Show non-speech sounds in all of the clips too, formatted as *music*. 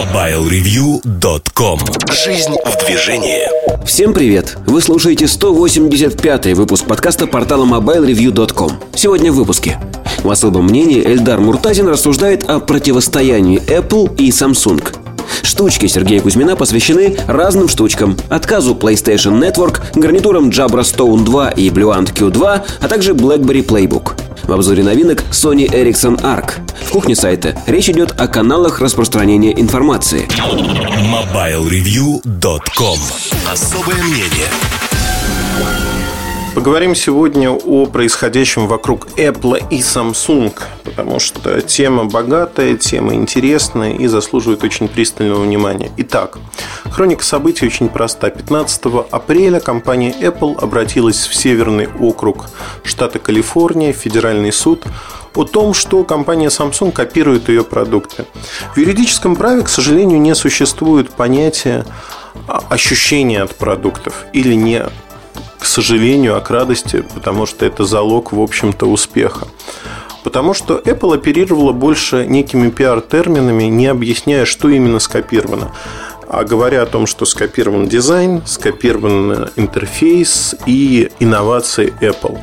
MobileReview.com Жизнь в движении. Всем привет! Вы слушаете 185-й выпуск подкаста портала MobileReview.com Сегодня в выпуске. В особом мнении Эльдар Муртазин рассуждает о противостоянии Apple и Samsung Штучки Сергея Кузьмина посвящены разным штучкам. Отказу PlayStation Network, гарнитурам Jabra Stone 2 и Bluant Q2, а также BlackBerry Playbook. В обзоре новинок Sony Ericsson Arc. В кухне сайта речь идет о каналах распространения информации. MobileReview.com Особое мнение Поговорим сегодня о происходящем вокруг Apple и Samsung, потому что тема богатая, тема интересная и заслуживает очень пристального внимания. Итак, хроника событий очень проста. 15 апреля компания Apple обратилась в Северный округ штата Калифорния, Федеральный суд, о том, что компания Samsung копирует ее продукты. В юридическом праве, к сожалению, не существует понятия ощущения от продуктов или не к сожалению, а к радости, потому что это залог, в общем-то, успеха. Потому что Apple оперировала больше некими пиар-терминами, не объясняя, что именно скопировано а говоря о том, что скопирован дизайн, скопирован интерфейс и инновации Apple.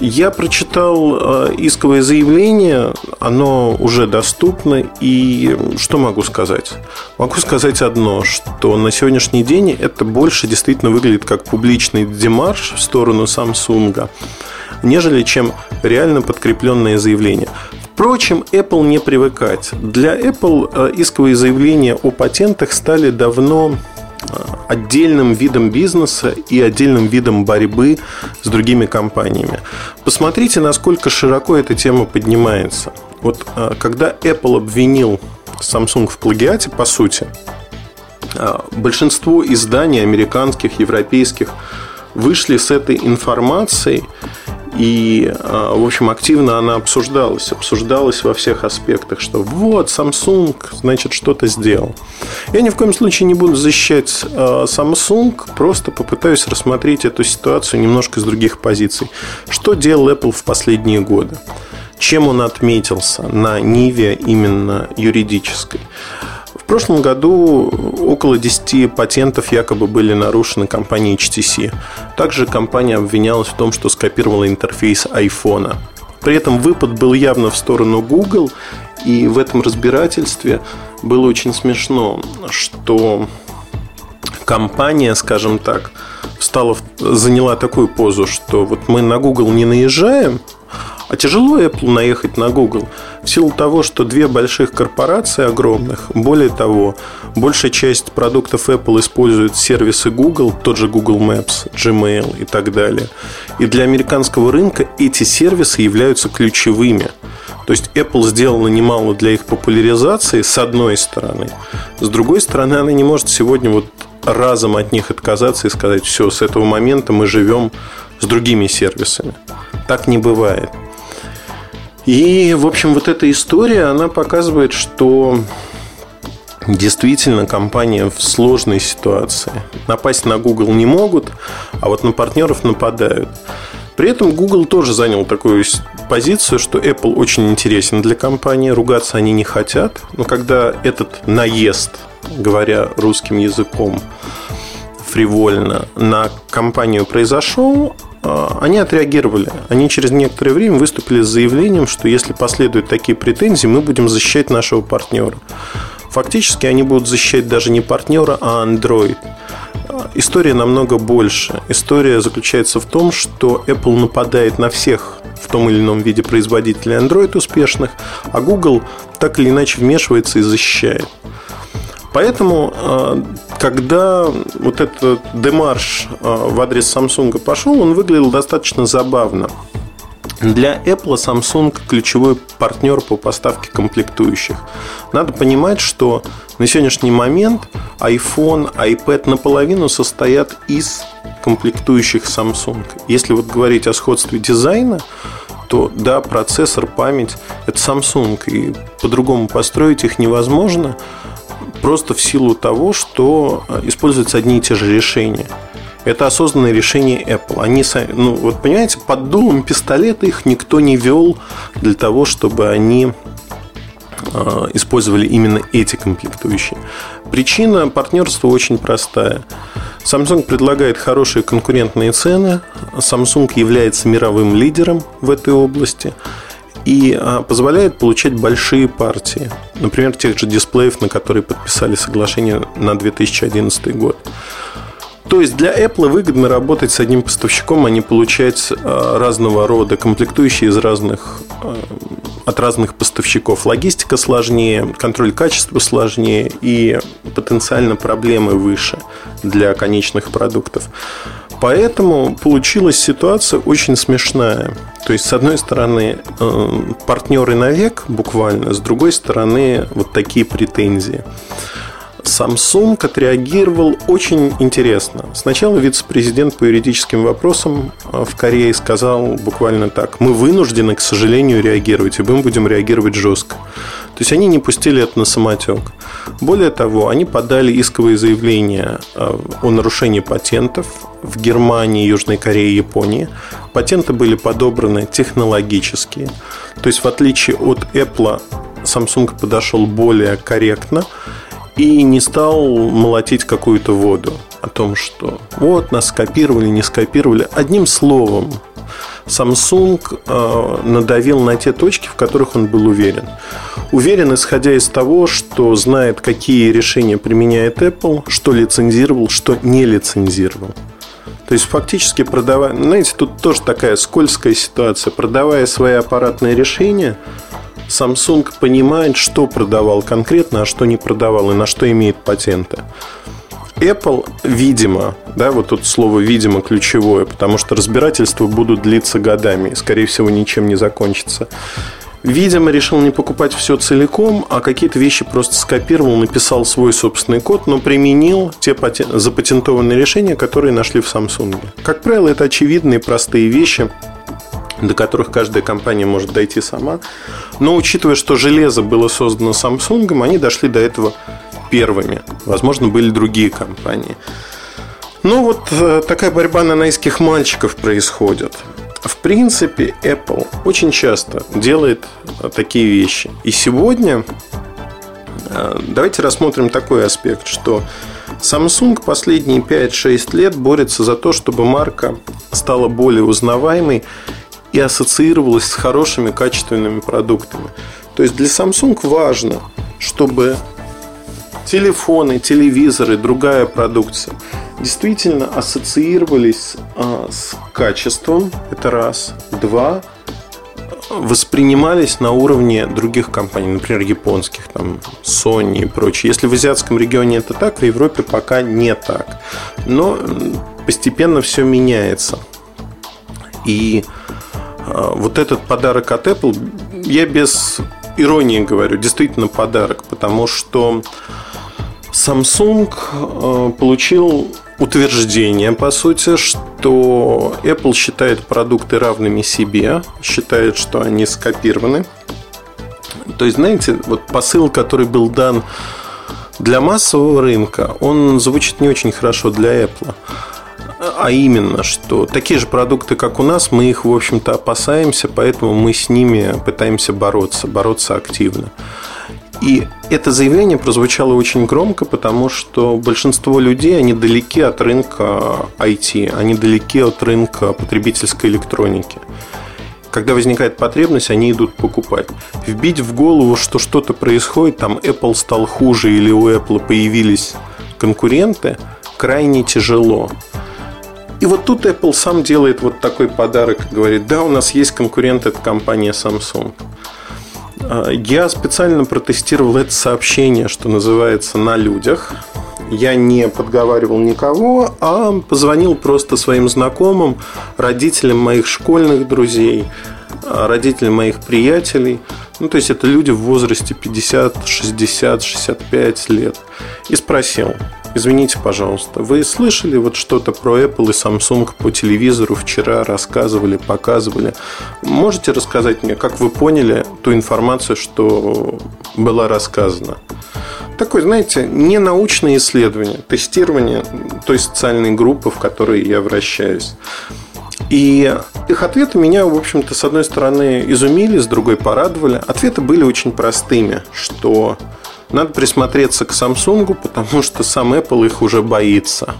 Я прочитал э, исковое заявление, оно уже доступно, и что могу сказать? Могу сказать одно, что на сегодняшний день это больше действительно выглядит как публичный демарш в сторону Samsung, нежели чем реально подкрепленное заявление. Впрочем, Apple не привыкать. Для Apple э, исковые заявления о патентах стали давно э, отдельным видом бизнеса и отдельным видом борьбы с другими компаниями. Посмотрите, насколько широко эта тема поднимается. Вот э, когда Apple обвинил Samsung в плагиате, по сути, большинство изданий американских, европейских вышли с этой информацией и, а, в общем, активно она обсуждалась. Обсуждалась во всех аспектах, что вот, Samsung, значит, что-то сделал. Я ни в коем случае не буду защищать а, Samsung, просто попытаюсь рассмотреть эту ситуацию немножко с других позиций. Что делал Apple в последние годы? Чем он отметился на Ниве именно юридической? Прошлом году около 10 патентов якобы были нарушены компанией HTC. Также компания обвинялась в том, что скопировала интерфейс iPhone. При этом выпад был явно в сторону Google, и в этом разбирательстве было очень смешно, что компания, скажем так, стала, заняла такую позу, что вот мы на Google не наезжаем, а тяжело Apple наехать на Google в силу того, что две больших корпорации огромных, более того, большая часть продуктов Apple использует сервисы Google, тот же Google Maps, Gmail и так далее. И для американского рынка эти сервисы являются ключевыми. То есть Apple сделала немало для их популяризации с одной стороны. С другой стороны, она не может сегодня вот разом от них отказаться и сказать, все, с этого момента мы живем с другими сервисами. Так не бывает. И, в общем, вот эта история, она показывает, что действительно компания в сложной ситуации. Напасть на Google не могут, а вот на партнеров нападают. При этом Google тоже занял такую позицию, что Apple очень интересен для компании, ругаться они не хотят. Но когда этот наезд, говоря русским языком, фривольно на компанию произошел, они отреагировали. Они через некоторое время выступили с заявлением, что если последуют такие претензии, мы будем защищать нашего партнера. Фактически они будут защищать даже не партнера, а Android. А, история намного больше. История заключается в том, что Apple нападает на всех в том или ином виде производителей Android успешных, а Google так или иначе вмешивается и защищает. Поэтому, э, когда вот этот демарш э, в адрес Samsung пошел, он выглядел достаточно забавно. Для Apple Samsung ключевой партнер по поставке комплектующих. Надо понимать, что на сегодняшний момент iPhone, iPad наполовину состоят из комплектующих Samsung. Если вот говорить о сходстве дизайна, то да, процессор, память – это Samsung, и по-другому построить их невозможно – просто в силу того, что э, используются одни и те же решения. Это осознанное решение Apple. Они, ну, вот понимаете, под дулом пистолета их никто не вел для того, чтобы они а, использовали именно эти комплектующие. Причина партнерства очень простая. Samsung предлагает хорошие конкурентные цены. Samsung является мировым лидером в этой области и а, позволяет получать большие партии. Например, тех же дисплеев, на которые подписали соглашение на 2011 год. То есть для Apple выгодно работать с одним поставщиком, а не получать а, разного рода комплектующие из разных, а, от разных поставщиков. Логистика сложнее, контроль качества сложнее и потенциально проблемы выше для конечных продуктов. Поэтому получилась ситуация очень смешная. То есть, с одной стороны, э, партнеры навек буквально, с другой стороны, вот такие претензии. Samsung отреагировал очень интересно. Сначала вице-президент по юридическим вопросам э, в Корее сказал буквально так. Мы вынуждены, к сожалению, реагировать, и мы будем реагировать жестко. То есть они не пустили это на самотек. Более того, они подали исковые заявления э, о нарушении патентов в Германии, Южной Корее и Японии. Патенты были подобраны технологические. То есть, в отличие от Apple, Samsung подошел более корректно и не стал молотить какую-то воду о том, что вот нас скопировали, не скопировали. Одним словом, Samsung э, надавил на те точки, в которых он был уверен. Уверен, исходя из того, что знает, какие решения применяет Apple, что лицензировал, что не лицензировал. То есть фактически продавая, знаете, тут тоже такая скользкая ситуация. Продавая свои аппаратные решения, Samsung понимает, что продавал конкретно, а что не продавал и на что имеет патенты. Apple, видимо, да, вот тут слово «видимо» ключевое, потому что разбирательства будут длиться годами скорее всего, ничем не закончится. Видимо, решил не покупать все целиком, а какие-то вещи просто скопировал, написал свой собственный код, но применил те запатентованные решения, которые нашли в Samsung. Как правило, это очевидные простые вещи, до которых каждая компания может дойти сама. Но учитывая, что железо было создано Samsung, они дошли до этого первыми. Возможно, были другие компании. Ну вот э, такая борьба нанайских мальчиков происходит. В принципе, Apple очень часто делает э, такие вещи. И сегодня э, давайте рассмотрим такой аспект, что Samsung последние 5-6 лет борется за то, чтобы марка стала более узнаваемой и ассоциировалась с хорошими качественными продуктами. То есть для Samsung важно, чтобы телефоны, телевизоры, другая продукция действительно ассоциировались а, с качеством, это раз. Два, воспринимались на уровне других компаний, например, японских, там, Sony и прочее. Если в азиатском регионе это так, в Европе пока не так. Но постепенно все меняется. И а, вот этот подарок от Apple, я без иронии говорю, действительно подарок, потому что Samsung а, получил утверждение, по сути, что Apple считает продукты равными себе, считает, что они скопированы. То есть, знаете, вот посыл, который был дан для массового рынка, он звучит не очень хорошо для Apple а именно, что такие же продукты, как у нас, мы их, в общем-то, опасаемся, поэтому мы с ними пытаемся бороться, бороться активно. И это заявление прозвучало очень громко, потому что большинство людей, они далеки от рынка IT, они далеки от рынка потребительской электроники. Когда возникает потребность, они идут покупать. Вбить в голову, что что-то происходит, там Apple стал хуже или у Apple появились конкуренты, крайне тяжело. И вот тут Apple сам делает вот такой подарок. Говорит, да, у нас есть конкурент, это компания Samsung. А, я специально протестировал это сообщение, что называется, на людях. Я не подговаривал никого, а позвонил просто своим знакомым, родителям моих школьных друзей, а, родителям моих приятелей. Ну, то есть это люди в возрасте 50, 60, 65 лет. И спросил, Извините, пожалуйста, вы слышали вот что-то про Apple и Samsung по телевизору вчера рассказывали, показывали? Можете рассказать мне, как вы поняли ту информацию, что была рассказана? Такое, знаете, не научное исследование, тестирование той социальной группы, в которой я вращаюсь. И их ответы меня, в общем-то, с одной стороны изумили, с другой порадовали. Ответы были очень простыми, что надо присмотреться к Samsung, потому что сам Apple их уже боится.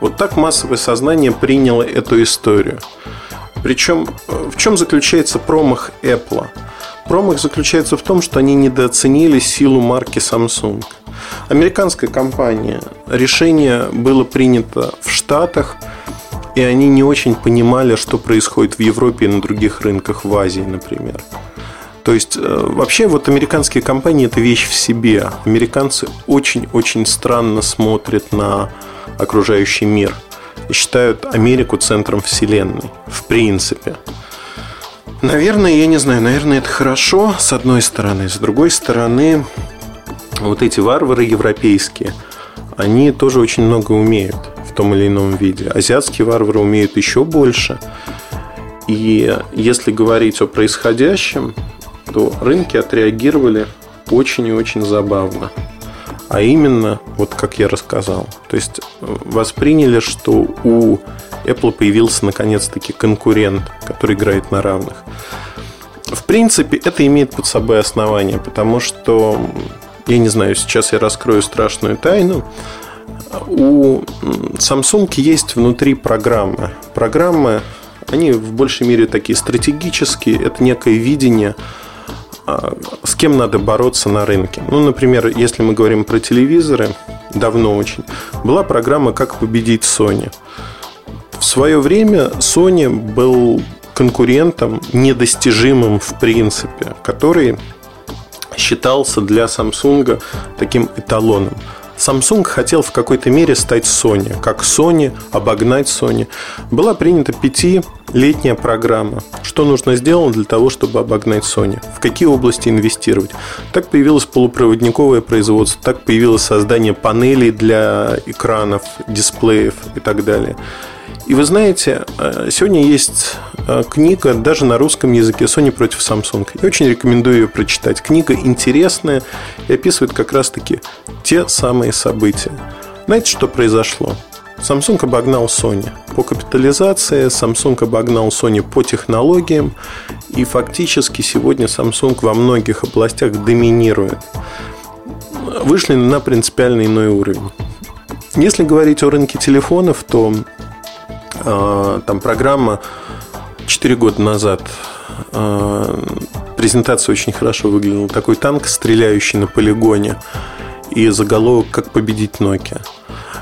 Вот так массовое сознание приняло эту историю. Причем в чем заключается промах Apple? Промах заключается в том, что они недооценили силу марки Samsung. Американская компания. Решение было принято в Штатах – и они не очень понимали, что происходит в Европе и на других рынках, в Азии, например. То есть, э, вообще, вот американские компании – это вещь в себе. Американцы очень-очень странно смотрят на окружающий мир и считают Америку центром вселенной, в принципе. Наверное, я не знаю, наверное, это хорошо, с одной стороны. С другой стороны, вот эти варвары европейские, они тоже очень много умеют в том или ином виде. Азиатские варвары умеют еще больше. И если говорить о происходящем, то рынки отреагировали очень и очень забавно. А именно, вот как я рассказал. То есть восприняли, что у Apple появился наконец-таки конкурент, который играет на равных. В принципе, это имеет под собой основание, потому что, я не знаю, сейчас я раскрою страшную тайну, у Samsung есть внутри программы. Программы, они в большей мере такие стратегические, это некое видение, с кем надо бороться на рынке. Ну, например, если мы говорим про телевизоры, давно очень, была программа «Как победить Sony». В свое время Sony был конкурентом недостижимым в принципе, который считался для Samsung таким эталоном. Samsung хотел в какой-то мере стать Sony, как Sony, обогнать Sony. Была принята пятилетняя программа. Что нужно сделать для того, чтобы обогнать Sony? В какие области инвестировать? Так появилось полупроводниковое производство, так появилось создание панелей для экранов, дисплеев и так далее. И вы знаете, э, сегодня есть э, книга даже на русском языке Sony против Samsung. Я очень рекомендую ее прочитать. Книга интересная и описывает как раз-таки те самые события. Знаете, что произошло? Samsung обогнал Sony по капитализации, Samsung обогнал Sony по технологиям, и фактически сегодня Samsung во многих областях доминирует. Вышли на принципиально иной уровень. Если говорить о рынке телефонов, то там программа 4 года назад а, презентация очень хорошо выглядела. Такой танк, стреляющий на полигоне. И заголовок «Как победить Nokia».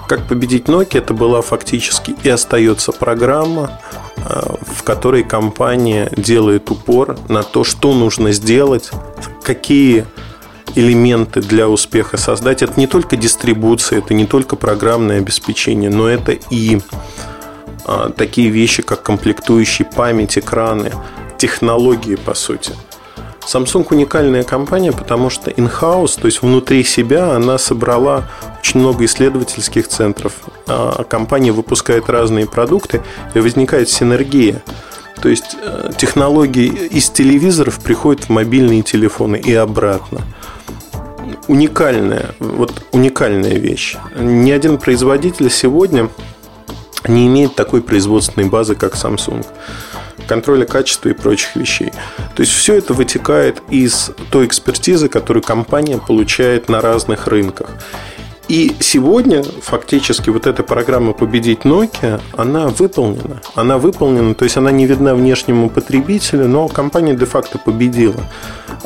«Как победить Nokia» это была фактически и остается программа, а, в которой компания делает упор на то, что нужно сделать, какие элементы для успеха создать. Это не только дистрибуция, это не только программное обеспечение, но это и а, такие вещи, как комплектующие память, экраны, технологии, по сути. Samsung уникальная компания, потому что in-house, то есть внутри себя, она собрала очень много исследовательских центров. А компания выпускает разные продукты, и возникает синергия. То есть э, технологии из телевизоров приходят в мобильные телефоны и обратно. Уникальная, вот уникальная вещь. Ни один производитель сегодня не имеет такой производственной базы, как Samsung контроля качества и прочих вещей. То есть все это вытекает из той экспертизы, которую компания получает на разных рынках. И сегодня фактически вот эта программа «Победить Nokia», она выполнена. Она выполнена, то есть она не видна внешнему потребителю, но компания де-факто победила.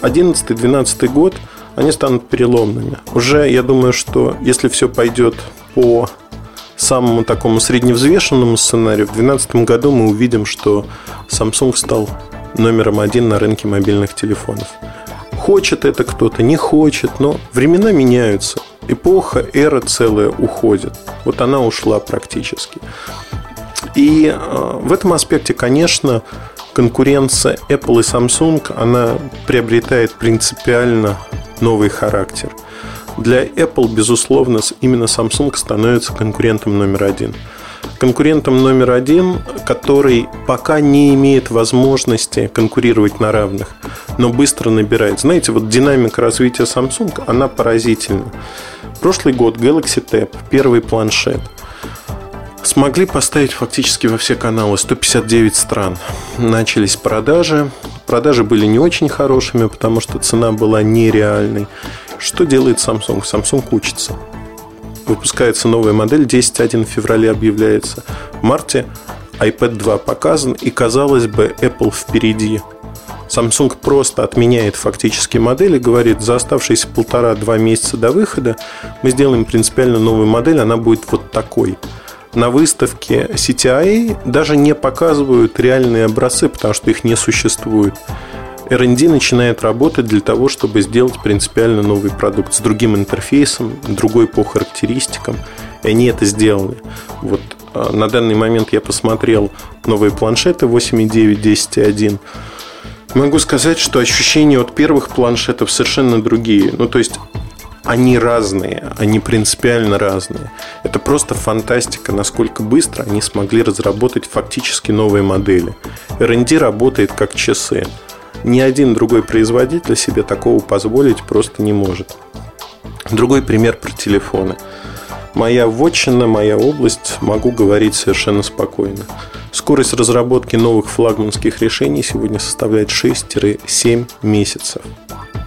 2011-2012 год они станут переломными. Уже я думаю, что если все пойдет по самому такому средневзвешенному сценарию, в 2012 году мы увидим, что Samsung стал номером один на рынке мобильных телефонов. Хочет это кто-то, не хочет, но времена меняются. Эпоха, эра целая уходит. Вот она ушла практически. И э, в этом аспекте, конечно, конкуренция Apple и Samsung, она приобретает принципиально новый характер – для Apple, безусловно, именно Samsung становится конкурентом номер один. Конкурентом номер один, который пока не имеет возможности конкурировать на равных, но быстро набирает. Знаете, вот динамика развития Samsung, она поразительна. Прошлый год Galaxy Tab, первый планшет. Смогли поставить фактически во все каналы 159 стран. Начались продажи. Продажи были не очень хорошими, потому что цена была нереальной. Что делает Samsung? Samsung учится. Выпускается новая модель, 10.1 в феврале объявляется. В марте iPad 2 показан, и, казалось бы, Apple впереди. Samsung просто отменяет фактически модель и говорит, за оставшиеся полтора-два месяца до выхода мы сделаем принципиально новую модель, она будет вот такой. На выставке CTI даже не показывают реальные образцы, потому что их не существует. R&D начинает работать для того, чтобы сделать принципиально новый продукт с другим интерфейсом, другой по характеристикам. И они это сделали. Вот а, на данный момент я посмотрел новые планшеты 8.9, 10.1. Могу сказать, что ощущения от первых планшетов совершенно другие. Ну, то есть они разные, они принципиально разные. Это просто фантастика, насколько быстро они смогли разработать фактически новые модели. R&D работает как часы. Ни один другой производитель себе такого позволить просто не может. Другой пример про телефоны. Моя вотчина, моя область, могу говорить совершенно спокойно. Скорость разработки новых флагманских решений сегодня составляет 6-7 месяцев.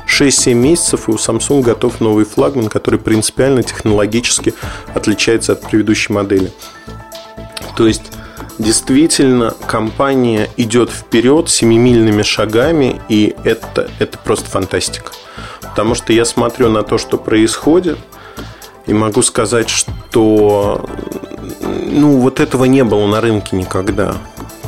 6-7 месяцев, и у Samsung готов новый флагман, который принципиально технологически отличается от предыдущей модели. То есть, действительно, компания идет вперед семимильными шагами, и это, это просто фантастика. Потому что я смотрю на то, что происходит, и могу сказать, что ну, вот этого не было на рынке никогда.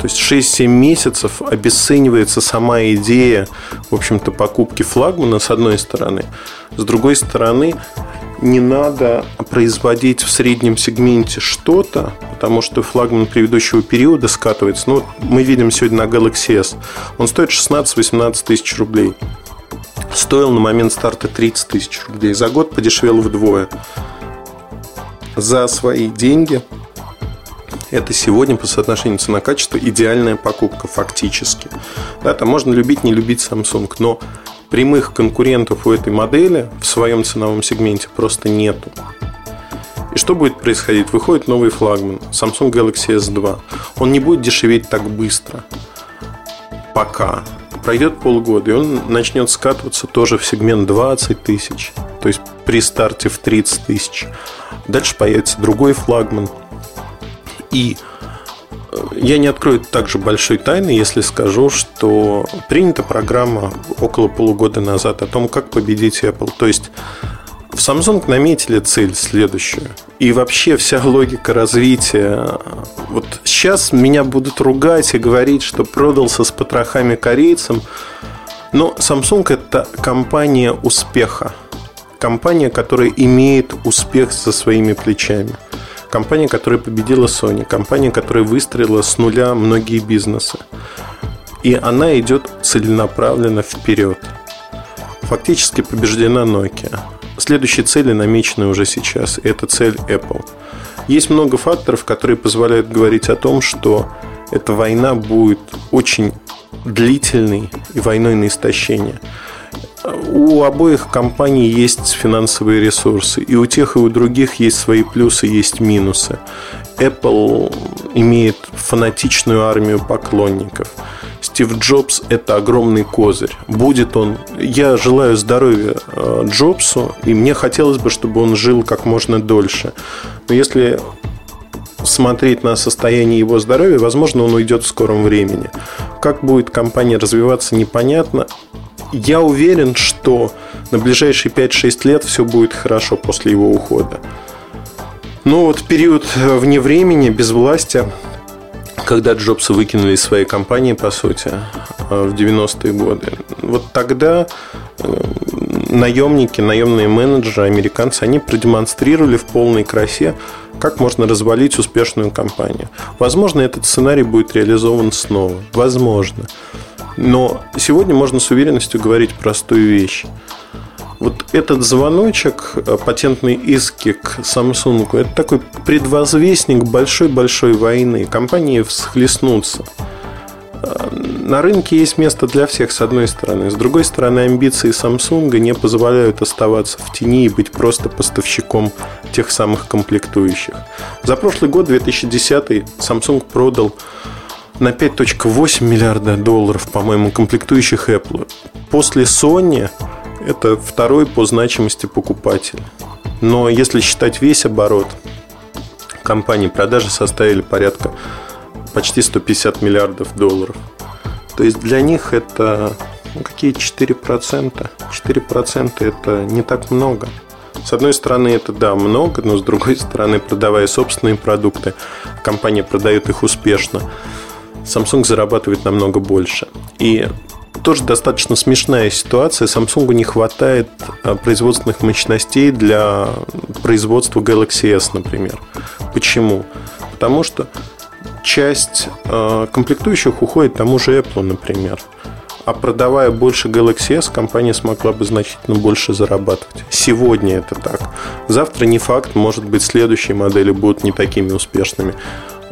То есть 6-7 месяцев обесценивается сама идея, в общем-то, покупки флагмана с одной стороны. С другой стороны, не надо производить в среднем сегменте что-то, потому что флагман предыдущего периода скатывается. Ну, мы видим сегодня на Galaxy S. Он стоит 16-18 тысяч рублей. Стоил на момент старта 30 тысяч рублей. За год подешевел вдвое. За свои деньги это сегодня по соотношению цена-качество идеальная покупка фактически. Да, там можно любить, не любить Samsung, но прямых конкурентов у этой модели в своем ценовом сегменте просто нету. И что будет происходить? Выходит новый флагман Samsung Galaxy S2. Он не будет дешеветь так быстро. Пока. Пройдет полгода, и он начнет скатываться тоже в сегмент 20 тысяч. То есть при старте в 30 тысяч. Дальше появится другой флагман – и э, я не открою также большой тайны, если скажу, что принята программа около полугода назад о том, как победить Apple. То есть в Samsung наметили цель следующую. И вообще вся *laughs* логика развития. Вот сейчас меня будут ругать и говорить, что продался с потрохами корейцам. Но Samsung это компания успеха. Компания, которая имеет успех за своими плечами. Компания, которая победила Sony. Компания, которая выстроила с нуля многие бизнесы. И она идет целенаправленно вперед. Фактически побеждена Nokia. Следующие цели намечены уже сейчас. Это цель Apple. Есть много факторов, которые позволяют говорить о том, что эта война будет очень длительной и войной на истощение. У обоих компаний есть финансовые ресурсы. И у тех, и у других есть свои плюсы, есть минусы. Apple имеет фанатичную армию поклонников. Стив Джобс – это огромный козырь. Будет он... Я желаю здоровья э, Джобсу, и мне хотелось бы, чтобы он жил как можно дольше. Но если смотреть на состояние его здоровья, возможно, он уйдет в скором времени. Как будет компания развиваться, непонятно я уверен, что на ближайшие 5-6 лет все будет хорошо после его ухода. Но вот период вне времени, без власти, когда Джобса выкинули из своей компании, по сути, э, в 90-е годы, вот тогда э, наемники, наемные менеджеры, американцы, они продемонстрировали в полной красе, как можно развалить успешную компанию. Возможно, этот сценарий будет реализован снова. Возможно. Но сегодня можно с уверенностью говорить простую вещь. Вот этот звоночек, э, патентный иски к Samsung, это такой предвозвестник большой-большой войны. Компании всхлестнутся. на рынке есть место для всех, с одной стороны. С другой стороны, амбиции Samsung не позволяют оставаться в тени и быть просто поставщиком тех самых комплектующих. За прошлый год, 2010, Samsung продал на 5.8 миллиарда долларов, по-моему, комплектующих Apple. После Sony это второй по значимости покупатель. Но если считать весь оборот компании, продажи составили порядка почти 150 миллиардов долларов. То есть для них это ну, какие 4%? 4% это не так много. С одной стороны, это да, много, но с другой стороны, продавая собственные продукты, компания продает их успешно. Samsung зарабатывает намного больше. И тоже достаточно смешная ситуация. Samsung не хватает а, производственных мощностей для производства Galaxy S, например. Почему? Потому что часть э, комплектующих уходит тому же Apple, например. А продавая больше Galaxy S, компания смогла бы значительно больше зарабатывать. Сегодня это так. Завтра не факт, может быть, следующие модели будут не такими успешными.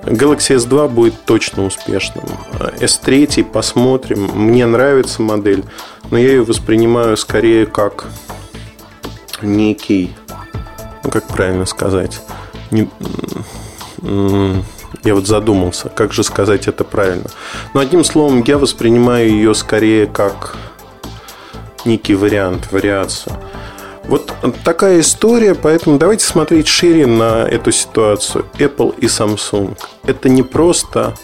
Galaxy S2 будет точно успешным. S3 посмотрим. Мне нравится модель, но я ее воспринимаю скорее как некий, ну как правильно сказать, не, я вот задумался, как же сказать это правильно. Но одним словом, я воспринимаю ее скорее как некий вариант, вариацию. Вот такая история, поэтому давайте смотреть шире на эту ситуацию. Apple и Samsung. Это не просто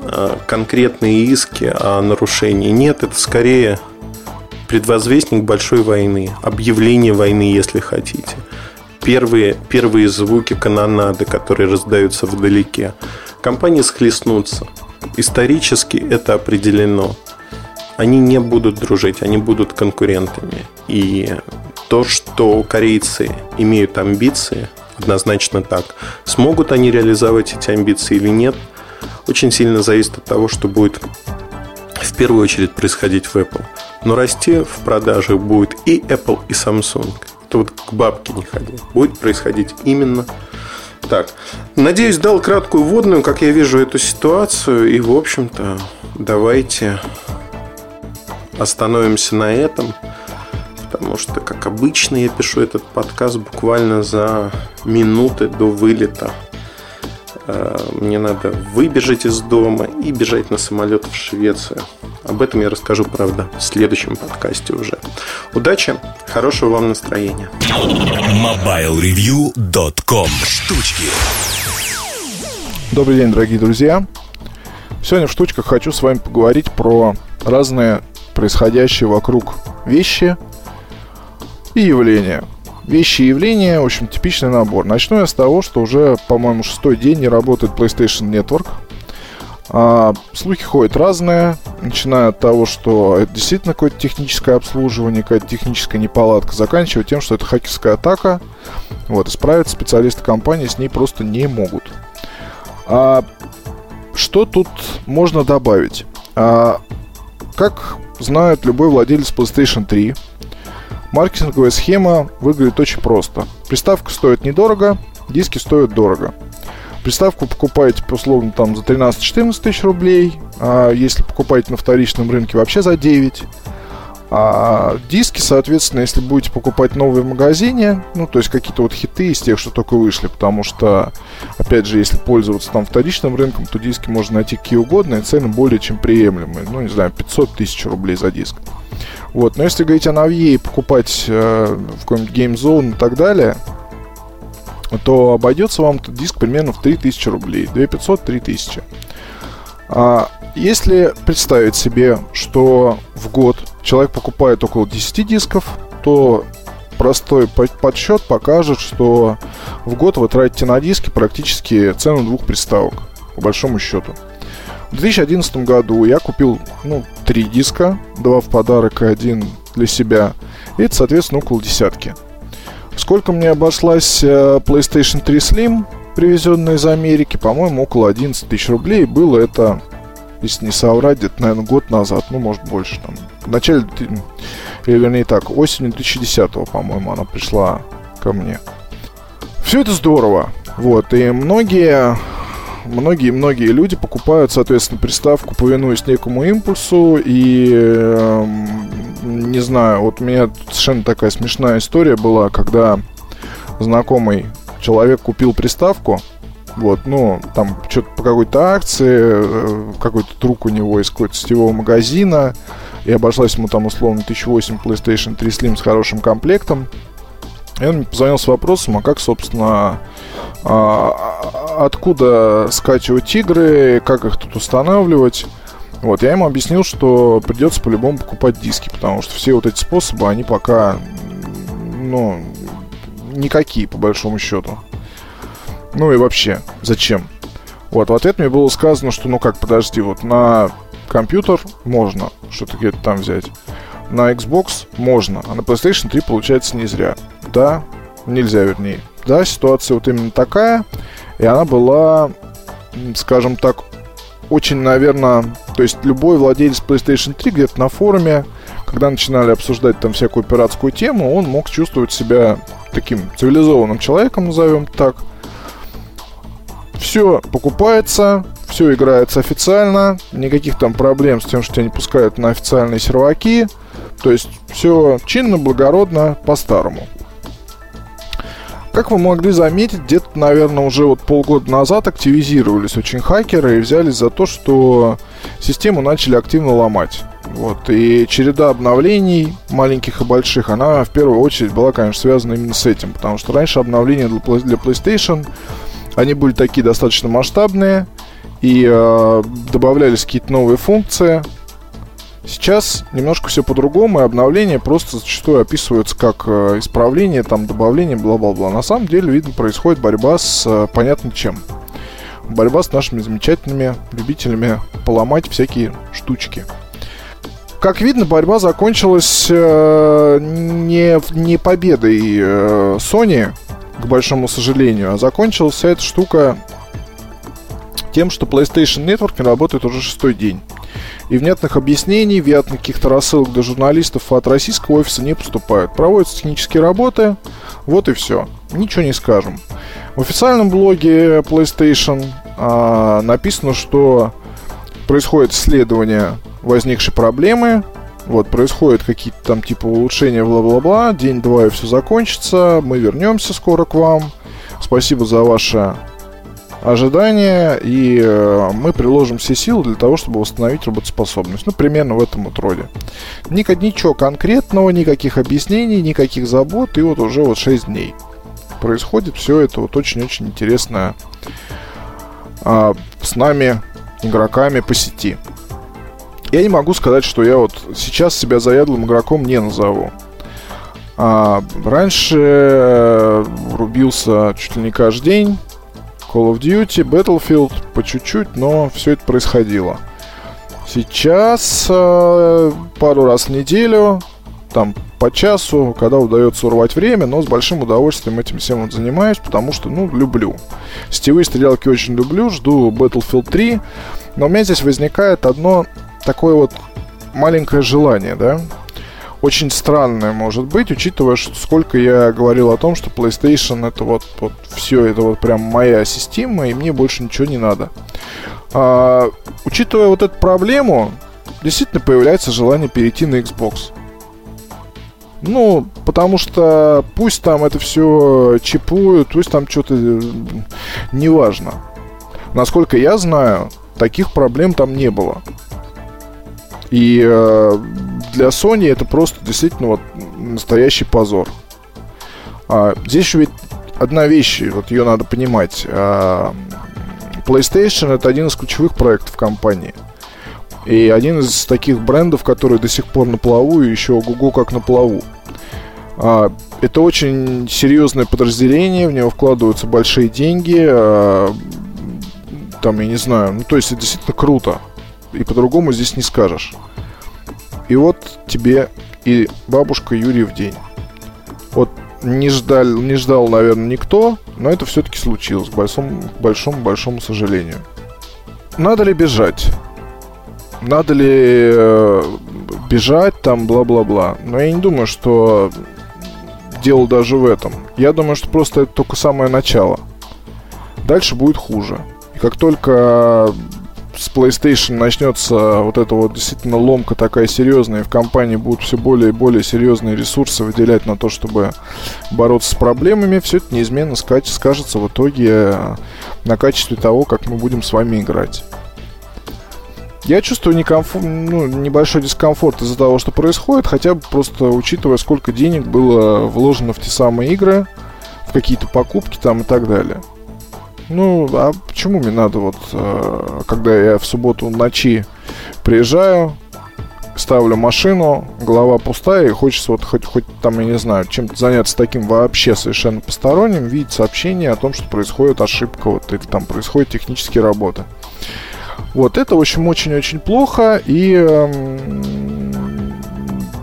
а, конкретные иски о нарушении. Нет, это скорее предвозвестник большой войны, объявление войны, если хотите первые, первые звуки канонады, которые раздаются вдалеке. Компании схлестнутся. Исторически это определено. Они не будут дружить, они будут конкурентами. И то, что корейцы имеют амбиции, однозначно так. Смогут они реализовать эти амбиции или нет, очень сильно зависит от того, что будет в первую очередь происходить в Apple. Но расти в продажах будет и Apple, и Samsung то вот к бабке не ходил. Будет происходить именно так. Надеюсь, дал краткую вводную, как я вижу эту ситуацию. И, в общем-то, давайте остановимся на этом. Потому что, как обычно, я пишу этот подкаст буквально за минуты до вылета. Э, мне надо выбежать из дома и бежать на самолет в Швецию. Об этом я расскажу, правда, в следующем подкасте уже. Удачи, хорошего вам настроения. MobileReview.com Штучки Добрый день, дорогие друзья. Сегодня в штучках хочу с вами поговорить про разные происходящие вокруг вещи и явления – вещи и явления, в общем, типичный набор. Начну я с того, что уже, по-моему, шестой день не работает PlayStation Network. А, слухи ходят разные, начиная от того, что это действительно какое-то техническое обслуживание, какая-то техническая неполадка, заканчивая тем, что это хакерская атака. Вот, и справиться специалисты компании с ней просто не могут. А, что тут можно добавить? А, как знает любой владелец PlayStation 3, Маркетинговая схема выглядит очень просто. Приставка стоит недорого, диски стоят дорого. Приставку покупаете, условно, там за 13-14 тысяч рублей, а если покупаете на вторичном рынке, вообще за 9. А диски, соответственно, если будете покупать новые в магазине, ну, то есть какие-то вот хиты из тех, что только вышли, потому что, опять же, если пользоваться там вторичным рынком, то диски можно найти какие угодно, и цены более чем приемлемые. Ну, не знаю, 500 тысяч рублей за диск. Вот, но если говорить о новье и покупать э, в какой-нибудь Game Zone и так далее, то обойдется вам этот диск примерно в 3000 рублей. 2500 3000. А если представить себе, что в год человек покупает около 10 дисков, то простой подсчет покажет, что в год вы тратите на диски практически цену двух приставок, по большому счету. В 2011 году я купил, ну, три диска, два в подарок и один для себя. И это, соответственно, около десятки. Сколько мне обошлась э, PlayStation 3 Slim, привезенная из Америки? По-моему, около 11 тысяч рублей. Было это, если не соврать, где-то, наверное, год назад. Ну, может, больше. Там, в начале, или вернее так, осенью 2010 по-моему, она пришла ко мне. Все это здорово. Вот, и многие многие-многие люди покупают, соответственно, приставку, повинуясь некому импульсу. И, э, не знаю, вот у меня совершенно такая смешная история была, когда знакомый человек купил приставку, вот, ну, там что-то по какой-то акции, э, какой-то друг у него из какого-то сетевого магазина, и обошлась ему там условно 1008 PlayStation 3 Slim с хорошим комплектом. И он мне позвонил с вопросом, а как, собственно, а, откуда скачивать игры, как их тут устанавливать. Вот, я ему объяснил, что придется по-любому покупать диски, потому что все вот эти способы, они пока, ну, никакие, по большому счету. Ну и вообще, зачем? Вот, в ответ мне было сказано, что, ну как, подожди, вот на компьютер можно что-то где-то там взять. На Xbox можно, а на PlayStation 3 получается не зря. Да, нельзя, вернее. Да, ситуация вот именно такая, и она была, скажем так, очень, наверное, то есть любой владелец PlayStation 3 где-то на форуме, когда начинали обсуждать там всякую пиратскую тему, он мог чувствовать себя таким цивилизованным человеком, назовем так. Все покупается, все играется официально, никаких там проблем с тем, что тебя не пускают на официальные серваки. То есть все чинно, благородно, по-старому. Как вы могли заметить, где-то, наверное, уже вот полгода назад активизировались очень хакеры и взялись за то, что систему начали активно ломать. Вот, и череда обновлений, маленьких и больших, она в первую очередь была, конечно, связана именно с этим, потому что раньше обновления для, PlayStation, они были такие достаточно масштабные, и э, добавлялись какие-то новые функции, Сейчас немножко все по-другому, и обновления просто зачастую описываются как э, исправление, там, добавление, бла-бла-бла. На самом деле, видно, происходит борьба с э, понятно чем. Борьба с нашими замечательными любителями поломать всякие штучки. Как видно, борьба закончилась э, не, не победой э, Sony, к большому сожалению, а закончилась эта штука тем, что PlayStation Network не работает уже шестой день и внятных объяснений, внятных каких-то рассылок для журналистов от российского офиса не поступают. Проводятся технические работы, вот и все. Ничего не скажем. В официальном блоге PlayStation а, написано, что происходит исследование возникшей проблемы, вот, происходят какие-то там типа улучшения, бла-бла-бла, день-два и все закончится, мы вернемся скоро к вам. Спасибо за ваше ожидания, и э, мы приложим все силы для того, чтобы восстановить работоспособность. Ну, примерно в этом вот роде. Ничего конкретного, никаких объяснений, никаких забот, и вот уже вот 6 дней происходит все это вот очень-очень интересное а, с нами, игроками по сети. Я не могу сказать, что я вот сейчас себя заядлым игроком не назову. А, раньше э, рубился чуть ли не каждый день Call of Duty, Battlefield по чуть-чуть, но все это происходило. Сейчас э, пару раз в неделю, там по часу, когда удается урвать время, но с большим удовольствием этим всем вот занимаюсь, потому что, ну, люблю. Сетевые стрелялки очень люблю, жду Battlefield 3, но у меня здесь возникает одно такое вот маленькое желание, да, очень странное может быть, учитывая, что сколько я говорил о том, что PlayStation это вот, вот все, это вот прям моя система, и мне больше ничего не надо. А, учитывая вот эту проблему, действительно появляется желание перейти на Xbox. Ну, потому что пусть там это все чипуют, пусть там что-то неважно. Насколько я знаю, таких проблем там не было. И э, для Sony это просто действительно вот настоящий позор. А, здесь ведь одна вещь, вот ее надо понимать. А, PlayStation это один из ключевых проектов компании. И один из таких брендов, который до сих пор на плаву, и еще ого как на плаву. А, это очень серьезное подразделение, в него вкладываются большие деньги. А, там, я не знаю, ну то есть это действительно круто. И по-другому здесь не скажешь. И вот тебе и бабушка Юрий в день. Вот не ждал, не ждал, наверное, никто, но это все-таки случилось, к большому, большому, большому сожалению. Надо ли бежать? Надо ли э, бежать там, бла-бла-бла? Но я не думаю, что дело даже в этом. Я думаю, что просто это только самое начало. Дальше будет хуже. И как только с PlayStation начнется вот эта вот действительно ломка такая серьезная, и в компании будут все более и более серьезные ресурсы выделять на то, чтобы бороться с проблемами, все это неизменно скажется в итоге на качестве того, как мы будем с вами играть. Я чувствую некомфор... ну, небольшой дискомфорт из-за того, что происходит, хотя бы просто учитывая, сколько денег было вложено в те самые игры, в какие-то покупки там и так далее. Ну, а почему мне надо вот, э, когда я в субботу ночи приезжаю, ставлю машину, голова пустая, и хочется вот хоть, хоть там, я не знаю, чем-то заняться таким вообще совершенно посторонним, видеть сообщение о том, что происходит ошибка, вот или там происходят технические работы. Вот это, в общем, очень-очень плохо, и эм,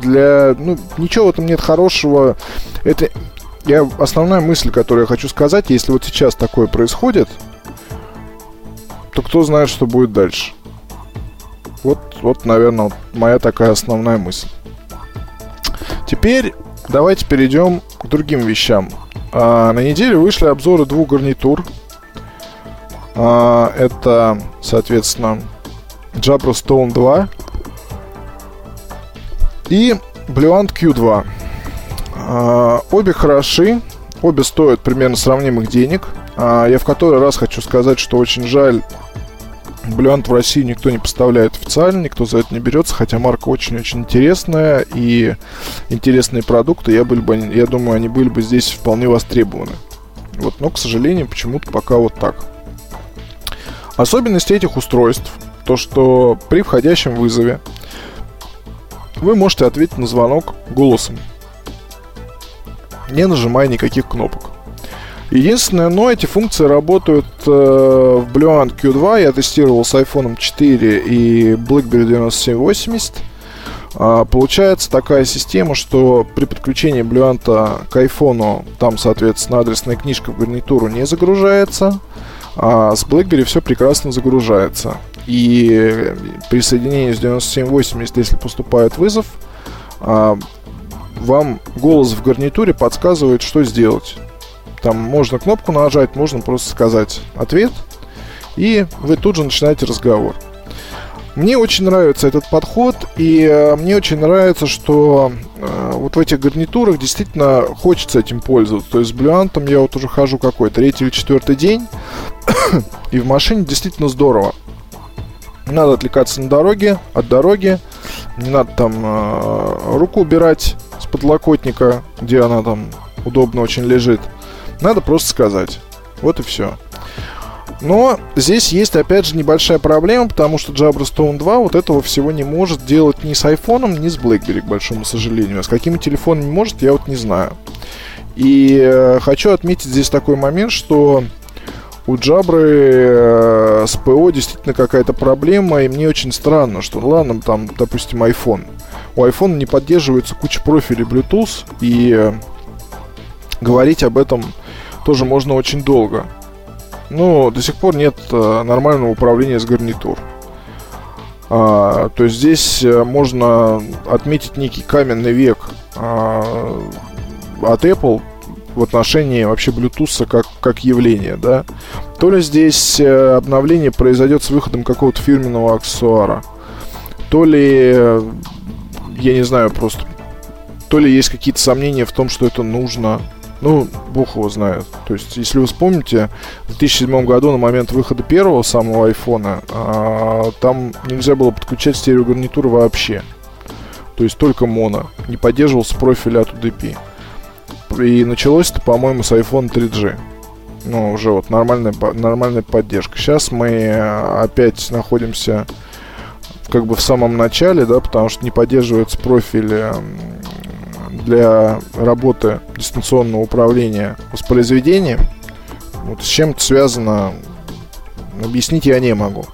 для... Ну, ничего в этом нет хорошего. Это я, основная мысль, которую я хочу сказать, если вот сейчас такое происходит, то кто знает, что будет дальше. Вот, вот наверное, моя такая основная мысль. Теперь давайте перейдем к другим вещам. А, на неделе вышли обзоры двух гарнитур. А, это, соответственно, Jabra Stone 2 и Bluant Q2. А, обе хороши, обе стоят примерно сравнимых денег. А, я в который раз хочу сказать, что очень жаль, Блюант в России никто не поставляет официально, никто за это не берется, хотя марка очень-очень интересная и интересные продукты, я, были бы, я думаю, они были бы здесь вполне востребованы. Вот, но, к сожалению, почему-то пока вот так. Особенность этих устройств, то что при входящем вызове вы можете ответить на звонок голосом не нажимая никаких кнопок. Единственное, но эти функции работают э, в Bluant Q2. Я тестировал с iPhone 4 и BlackBerry 9780. А, получается такая система, что при подключении Bluant к iPhone, там, соответственно, адресная книжка в гарнитуру не загружается, а с BlackBerry все прекрасно загружается. И при соединении с 9780, если поступает вызов, а, вам голос в гарнитуре подсказывает, что сделать. Там можно кнопку нажать, можно просто сказать ответ, и вы тут же начинаете разговор. Мне очень нравится этот подход, и э, мне очень нравится, что э, вот в этих гарнитурах действительно хочется этим пользоваться. То есть с блюантом я вот уже хожу какой, третий или четвертый день, *coughs* и в машине действительно здорово. Надо отвлекаться на дороге, от дороги, не надо там э, руку убирать с подлокотника, где она там удобно очень лежит. Надо просто сказать. Вот и все. Но здесь есть, опять же, небольшая проблема, потому что Jabra Stone 2 вот этого всего не может делать ни с iPhone, ни с BlackBerry, к большому сожалению. А с какими телефонами может, я вот не знаю. И э, хочу отметить здесь такой момент, что у Джабры э, с ПО действительно какая-то проблема, и мне очень странно, что, ладно, там, допустим, iPhone. У iPhone не поддерживается куча профилей Bluetooth, и э, говорить об этом тоже можно очень долго. Но до сих пор нет э, нормального управления с гарнитур. А, то есть здесь можно отметить некий каменный век а, от Apple в отношении вообще Bluetooth как, как явления, да. То ли здесь э, обновление произойдет с выходом какого-то фирменного аксессуара, то ли, я не знаю, просто, то ли есть какие-то сомнения в том, что это нужно, ну, бог его знает. То есть, если вы вспомните, в 2007 году, на момент выхода первого самого айфона, а, там нельзя было подключать стереогарнитуру вообще. То есть только моно. Не поддерживался профиль от UDP. И началось это, по-моему, с iPhone 3G. Ну, уже вот нормальная, нормальная поддержка. Сейчас мы э, опять находимся как бы в самом начале, да, потому что не поддерживается профиль для работы дистанционного управления воспроизведением. Вот с чем это связано, объяснить я не могу.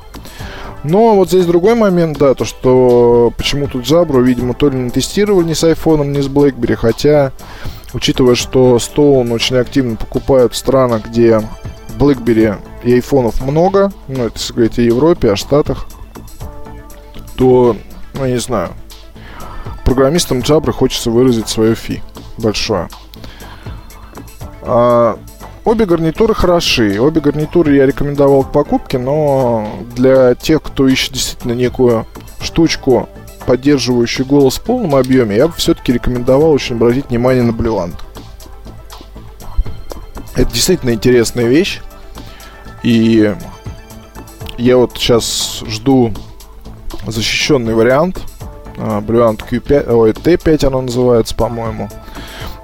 Но вот здесь другой момент, да, то что почему тут Забру, видимо, то ли не тестировали ни с iPhone, ни с BlackBerry, хотя Учитывая, что Stone очень активно покупают в странах, где BlackBerry и айфонов много, ну, это, если говорить о Европе, о Штатах, то, ну, не знаю, программистам Jabra хочется выразить свое фи большое. А, обе гарнитуры хороши. Обе гарнитуры я рекомендовал к покупке, но для тех, кто ищет действительно некую штучку, поддерживающую голос в полном объеме, я бы все-таки рекомендовал очень обратить внимание на Blue Это действительно интересная вещь. И я вот сейчас жду защищенный вариант. Bluant Q5, ой, T5 оно называется, по-моему.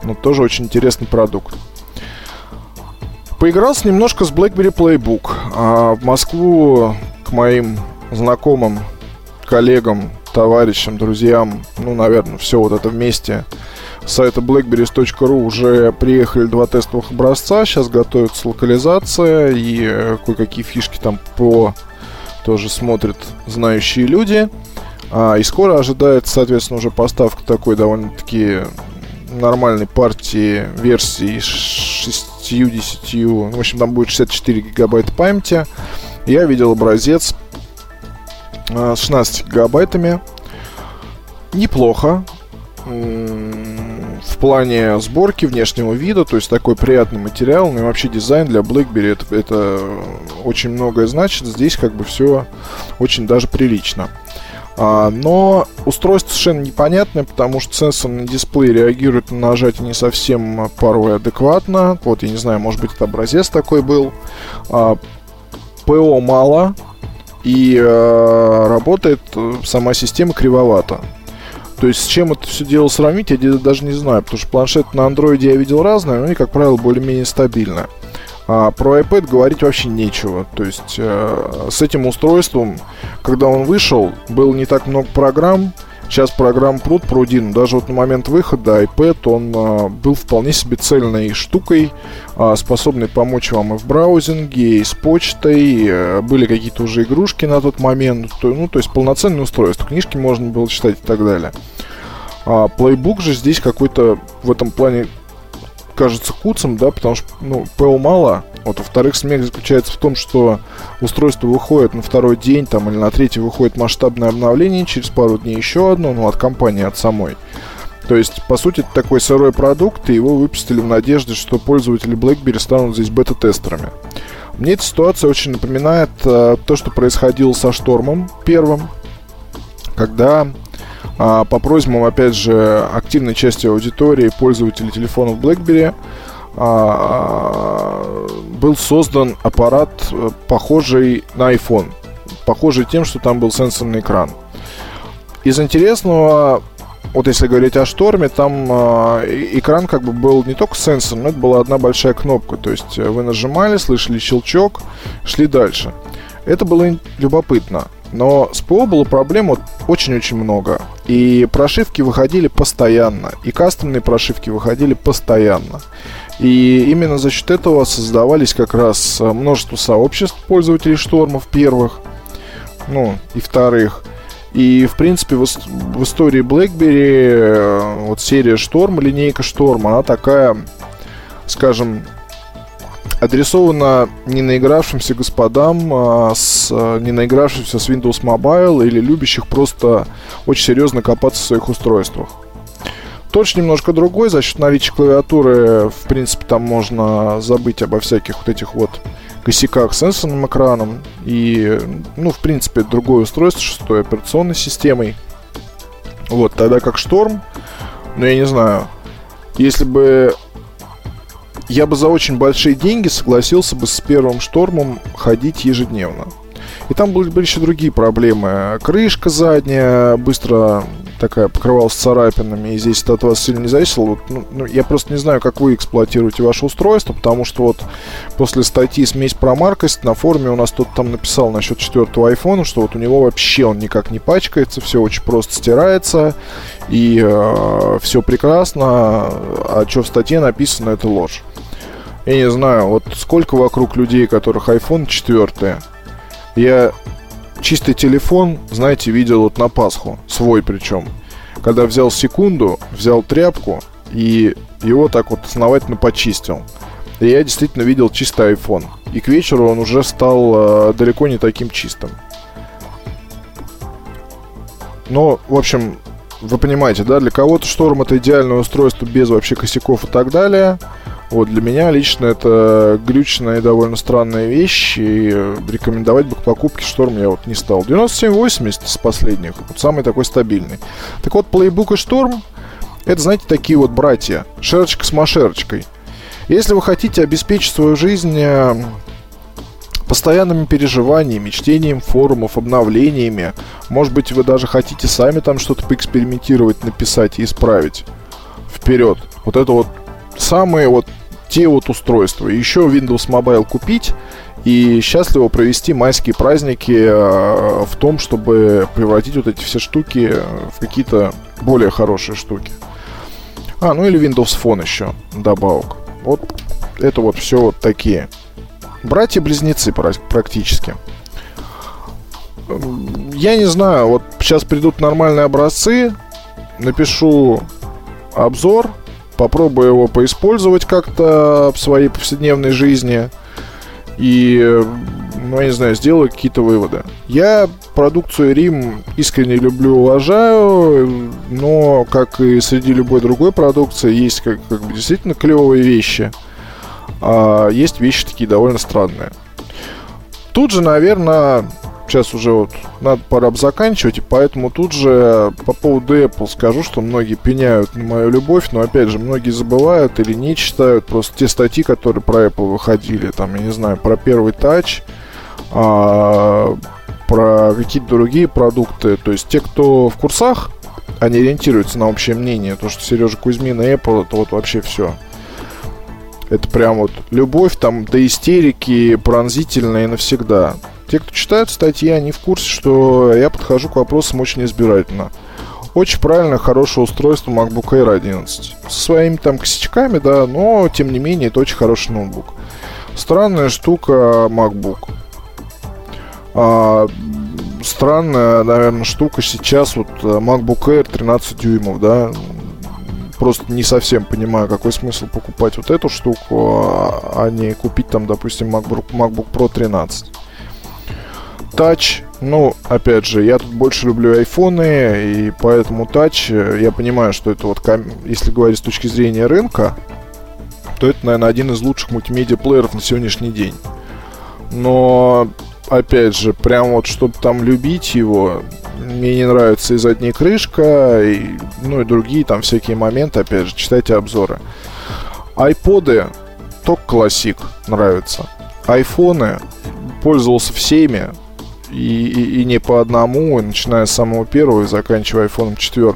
Но тоже очень интересный продукт. Поигрался немножко с BlackBerry Playbook. А в Москву к моим знакомым, коллегам, товарищам, друзьям, ну, наверное, все вот это вместе с сайта blackberries.ru уже приехали два тестовых образца. Сейчас готовится локализация и э, кое-какие фишки там по тоже смотрят знающие люди. А, и скоро ожидается, соответственно, уже поставка такой довольно-таки нормальной партии версии 60, ну, в общем, там будет 64 гигабайта памяти. Я видел образец с 16 гигабайтами. Неплохо. В плане сборки, внешнего вида, то есть такой приятный материал, ну и вообще дизайн для BlackBerry это, это очень многое значит. Здесь как бы все очень даже прилично. А, но устройство совершенно непонятное, потому что сенсорный дисплей реагирует на нажатие не совсем порой адекватно. Вот, я не знаю, может быть, это образец такой был. А, ПО мало, и э, работает сама система кривовато. То есть с чем это все дело сравнить, я даже не знаю, потому что планшет на андроиде я видел разные, но они, как правило, более-менее стабильны. А про iPad говорить вообще нечего. То есть э, с этим устройством, когда он вышел, было не так много программ. Сейчас программ пруд прудин. Даже вот на момент выхода iPad он э, был вполне себе цельной штукой, э, способной помочь вам и в браузинге, и с почтой. Э, были какие-то уже игрушки на тот момент. То, ну, то есть полноценное устройство. Книжки можно было читать и так далее. А Playbook же здесь какой-то в этом плане кажется куцем, да, потому что, ну, ПО мало. Вот, во-вторых, смех заключается в том, что устройство выходит на второй день, там, или на третий выходит масштабное обновление, через пару дней еще одно, ну, от компании, от самой. То есть, по сути, это такой сырой продукт, и его выпустили в надежде, что пользователи BlackBerry станут здесь бета-тестерами. Мне эта ситуация очень напоминает э, то, что происходило со Штормом первым, когда а, по просьбам, опять же, активной части аудитории пользователей телефонов BlackBerry был создан аппарат, э, похожий на iPhone. Похожий тем, что там был сенсорный экран. Из интересного, вот если говорить о шторме, там э, экран как бы был не только сенсор, но это была одна большая кнопка. То есть вы нажимали, слышали щелчок, шли дальше. Это было любопытно. Но с ПО было проблем вот очень-очень много. И прошивки выходили постоянно. И кастомные прошивки выходили постоянно. И именно за счет этого создавались как раз э, множество сообществ пользователей штормов первых, ну и вторых. И, в принципе, в, истории BlackBerry э, вот серия Шторм, линейка Шторм, она такая, скажем, адресована не наигравшимся господам, а с не наигравшимся с Windows Mobile или любящих просто очень серьезно копаться в своих устройствах. Точно немножко другой, за счет наличия клавиатуры, в принципе, там можно забыть обо всяких вот этих вот косяках с сенсорным экраном. И, ну, в принципе, другое устройство, шестой операционной системой. Вот, тогда как Шторм, ну, я не знаю, если бы я бы за очень большие деньги согласился бы с первым штормом ходить ежедневно. И там были, были еще другие проблемы. Крышка задняя быстро такая покрывалась царапинами, и здесь это от вас сильно не зависело. Вот, ну, ну, я просто не знаю, как вы эксплуатируете ваше устройство, потому что вот после статьи «Смесь про маркость» на форуме у нас кто-то там написал насчет четвертого айфона, что вот у него вообще он никак не пачкается, все очень просто стирается, и э, все прекрасно, а что в статье написано, это ложь. Я не знаю, вот сколько вокруг людей, которых iPhone 4. Я чистый телефон, знаете, видел вот на Пасху, свой причем. Когда взял секунду, взял тряпку и его так вот основательно почистил. И я действительно видел чистый iPhone. И к вечеру он уже стал э, далеко не таким чистым. Но, в общем, вы понимаете, да, для кого-то шторм это идеальное устройство без вообще косяков и так далее. Вот для меня лично это глючная и довольно странная вещь, и рекомендовать бы к покупке шторм я вот не стал. 9780 с последних, вот самый такой стабильный. Так вот, Playbook и шторм, это, знаете, такие вот братья, шерочка с машерочкой. Если вы хотите обеспечить свою жизнь э, постоянными переживаниями, чтением форумов, обновлениями. Может быть, вы даже хотите сами там что-то поэкспериментировать, написать и исправить. Вперед. Вот это вот самые вот те вот устройства. Еще Windows Mobile купить и счастливо провести майские праздники э, в том, чтобы превратить вот эти все штуки в какие-то более хорошие штуки. А, ну или Windows Phone еще добавок. Вот это вот все вот такие Братья-близнецы практически. Я не знаю, вот сейчас придут нормальные образцы, напишу обзор, попробую его поиспользовать как-то в своей повседневной жизни и, ну, я не знаю, сделаю какие-то выводы. Я продукцию Рим искренне люблю, уважаю, но, как и среди любой другой продукции, есть как, как бы действительно клевые вещи – а есть вещи такие довольно странные. Тут же, наверное, сейчас уже вот надо пора бы заканчивать, и поэтому тут же по поводу Apple скажу, что многие пеняют на мою любовь, но опять же, многие забывают или не читают просто те статьи, которые про Apple выходили, там, я не знаю, про первый Touch, а, про какие-то другие продукты. То есть те, кто в курсах, они ориентируются на общее мнение. То, что Сережа Кузьмин и Apple, это вот вообще все. Это прям вот любовь там до истерики пронзительная и навсегда. Те, кто читают статьи, они в курсе, что я подхожу к вопросам очень избирательно. Очень правильно, хорошее устройство MacBook Air 11. Со своими там косячками, да, но тем не менее это очень хороший ноутбук. Странная штука MacBook. А, странная, наверное, штука сейчас вот э, MacBook Air 13 дюймов, да, просто не совсем понимаю, какой смысл покупать вот эту штуку, а, а не купить там, допустим, MacBook, MacBook Pro 13. Touch, ну, опять же, я тут больше люблю айфоны, и поэтому Touch, э, я понимаю, что это вот, если говорить с точки зрения рынка, то это, наверное, один из лучших мультимедиа-плееров на сегодняшний день. Но, опять же, прям вот, чтобы там любить его, мне не нравится и задняя крышка, и, ну и другие там всякие моменты, опять же, читайте обзоры. Айподы только классик нравится. Айфоны пользовался всеми, и, и, и не по одному, начиная с самого первого и заканчивая iPhone 4.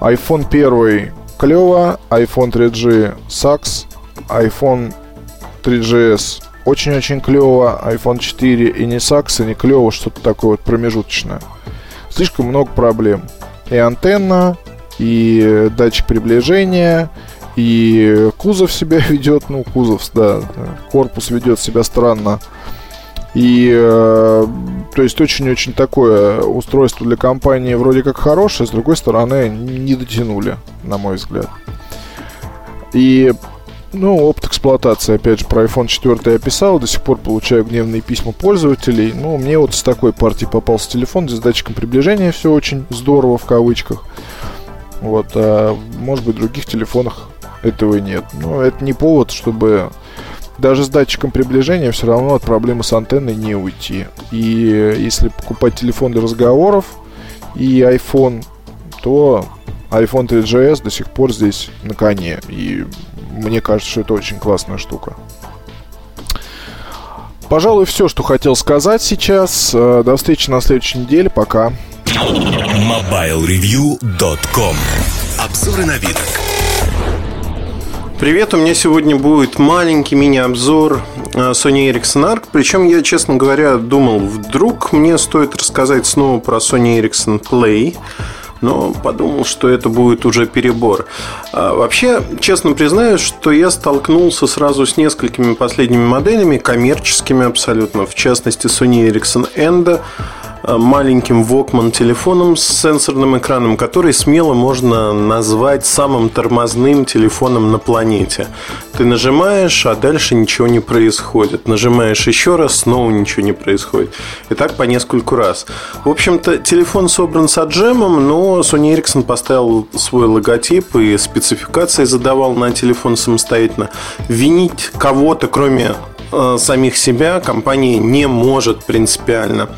iPhone 1 клево, iPhone 3G сакс, iPhone 3GS очень-очень клево, iPhone 4 и не и не клево, что-то такое вот промежуточное. Слишком много проблем. И антенна, и датчик приближения, и кузов себя *laughs* ведет, ну, кузов, да, корпус ведет себя странно. И, э, то есть, очень-очень такое устройство для компании вроде как хорошее, с другой стороны, не дотянули, на мой взгляд. И ну, опыт эксплуатации, опять же, про iPhone 4 я писал, до сих пор получаю гневные письма пользователей. Ну, мне вот с такой партии попался телефон, с датчиком приближения все очень здорово, в кавычках. Вот, а может быть, в других телефонах этого нет. Но это не повод, чтобы даже с датчиком приближения все равно от проблемы с антенной не уйти. И если покупать телефон для разговоров и iPhone, то iPhone 3GS до сих пор здесь на коне. И мне кажется, что это очень классная штука. Пожалуй, все, что хотел сказать сейчас. Э, до встречи на следующей неделе. Пока. MobileReview.com Обзоры на вид. Привет, у меня сегодня будет маленький мини-обзор э, Sony Ericsson ARC. Причем я, честно говоря, думал, вдруг мне стоит рассказать снова про Sony Ericsson Play но подумал, что это будет уже перебор. А, вообще, честно признаюсь, что я столкнулся сразу с несколькими последними моделями, коммерческими абсолютно, в частности Sony Ericsson Endo, э, маленьким Walkman телефоном с сенсорным экраном, который смело можно назвать самым тормозным телефоном на планете. Ты нажимаешь, а дальше ничего не происходит. Нажимаешь еще раз, снова ничего не происходит. И так по нескольку раз. В общем-то, телефон собран с отжемом, но Sony Ericsson поставил свой логотип и спецификации задавал на телефон самостоятельно. Винить кого-то, кроме э, самих себя, компания не может принципиально.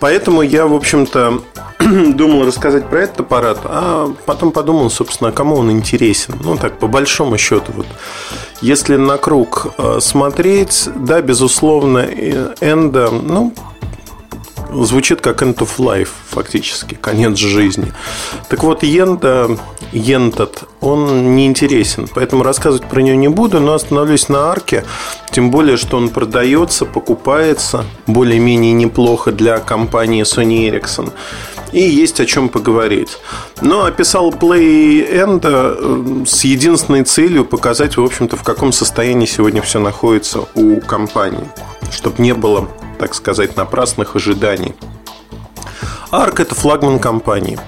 Поэтому я, в общем-то, *clears throat* думал рассказать про этот аппарат, а потом подумал, собственно, кому он интересен. Ну, так, по большому счету, вот. Если на круг э, смотреть, да, безусловно, Энда, ну, звучит как end of life, фактически, конец жизни. Так вот, Йента, Йентат, он не интересен, поэтому рассказывать про нее не буду, но остановлюсь на арке, тем более, что он продается, покупается более-менее неплохо для компании Sony Ericsson и есть о чем поговорить. Но описал Play End э, с единственной целью показать, в общем-то, в каком состоянии сегодня все находится у компании, чтобы не было так сказать, напрасных ожиданий. ARC – это флагман компании.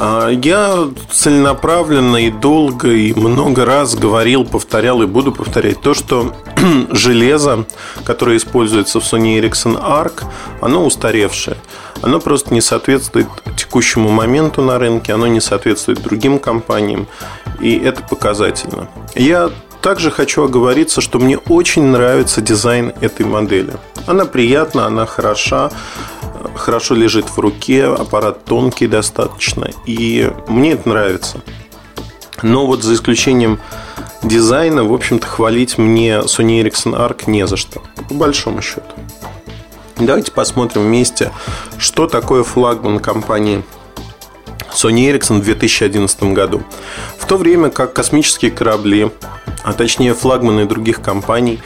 А, я целенаправленно и долго и много раз говорил, повторял и буду повторять то, что *clears throat* железо, которое используется в Sony Ericsson ARC, оно устаревшее. Оно просто не соответствует текущему моменту на рынке, оно не соответствует другим компаниям, и это показательно. Я также хочу оговориться, что мне очень нравится дизайн этой модели. Она приятна, она хороша, хорошо лежит в руке, аппарат тонкий достаточно, и мне это нравится. Но вот за исключением дизайна, в общем-то, хвалить мне Sony Ericsson ARC не за что, по большому счету. Давайте посмотрим вместе, что такое флагман компании Sony Ericsson в 2011 году. В то время как космические корабли, а точнее флагманы других компаний,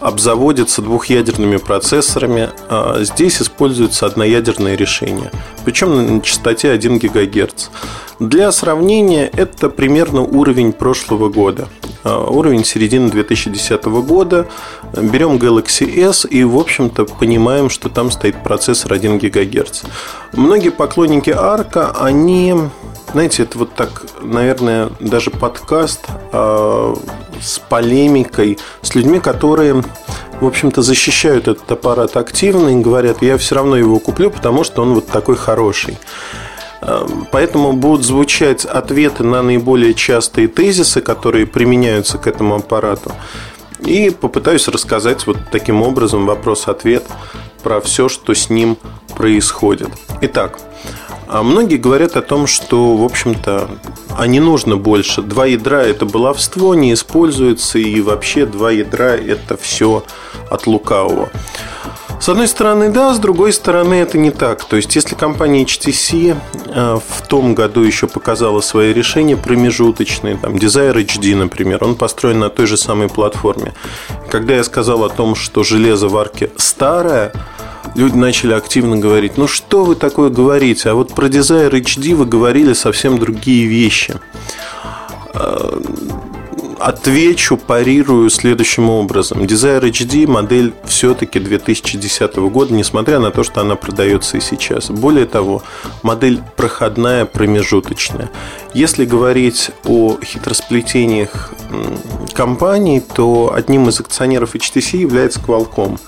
обзаводятся двухъядерными процессорами, а здесь используется одноядерное решение, причем на частоте 1 ГГц. Для сравнения, это примерно уровень прошлого года. А, уровень середины 2010 года. Берем Galaxy S и, в общем-то, понимаем, что там стоит процессор 1 ГГц. Многие поклонники Арка, они знаете, это вот так, наверное, даже подкаст э, с полемикой, с людьми, которые, в общем-то, защищают этот аппарат активно и говорят, я все равно его куплю, потому что он вот такой хороший. Эм, поэтому будут звучать ответы на наиболее частые тезисы, которые применяются к этому аппарату. И попытаюсь рассказать вот таким образом вопрос-ответ про все, что с ним происходит. Итак, а многие говорят о том, что, в общем-то, а не нужно больше. Два ядра – это баловство, не используется, и вообще два ядра – это все от лукавого. С одной стороны, да, с другой стороны, это не так. То есть, если компания HTC э, в том году еще показала свои решения промежуточные, там, Desire HD, например, он построен на той же самой платформе. Когда я сказал о том, что железо в арке старое, люди начали активно говорить, ну что вы такое говорите, а вот про Desire HD вы говорили совсем другие вещи. Отвечу, парирую следующим образом. Desire HD модель все-таки 2010 года, несмотря на то, что она продается и сейчас. Более того, модель проходная, промежуточная. Если говорить о хитросплетениях компаний, то одним из акционеров HTC является Qualcomm.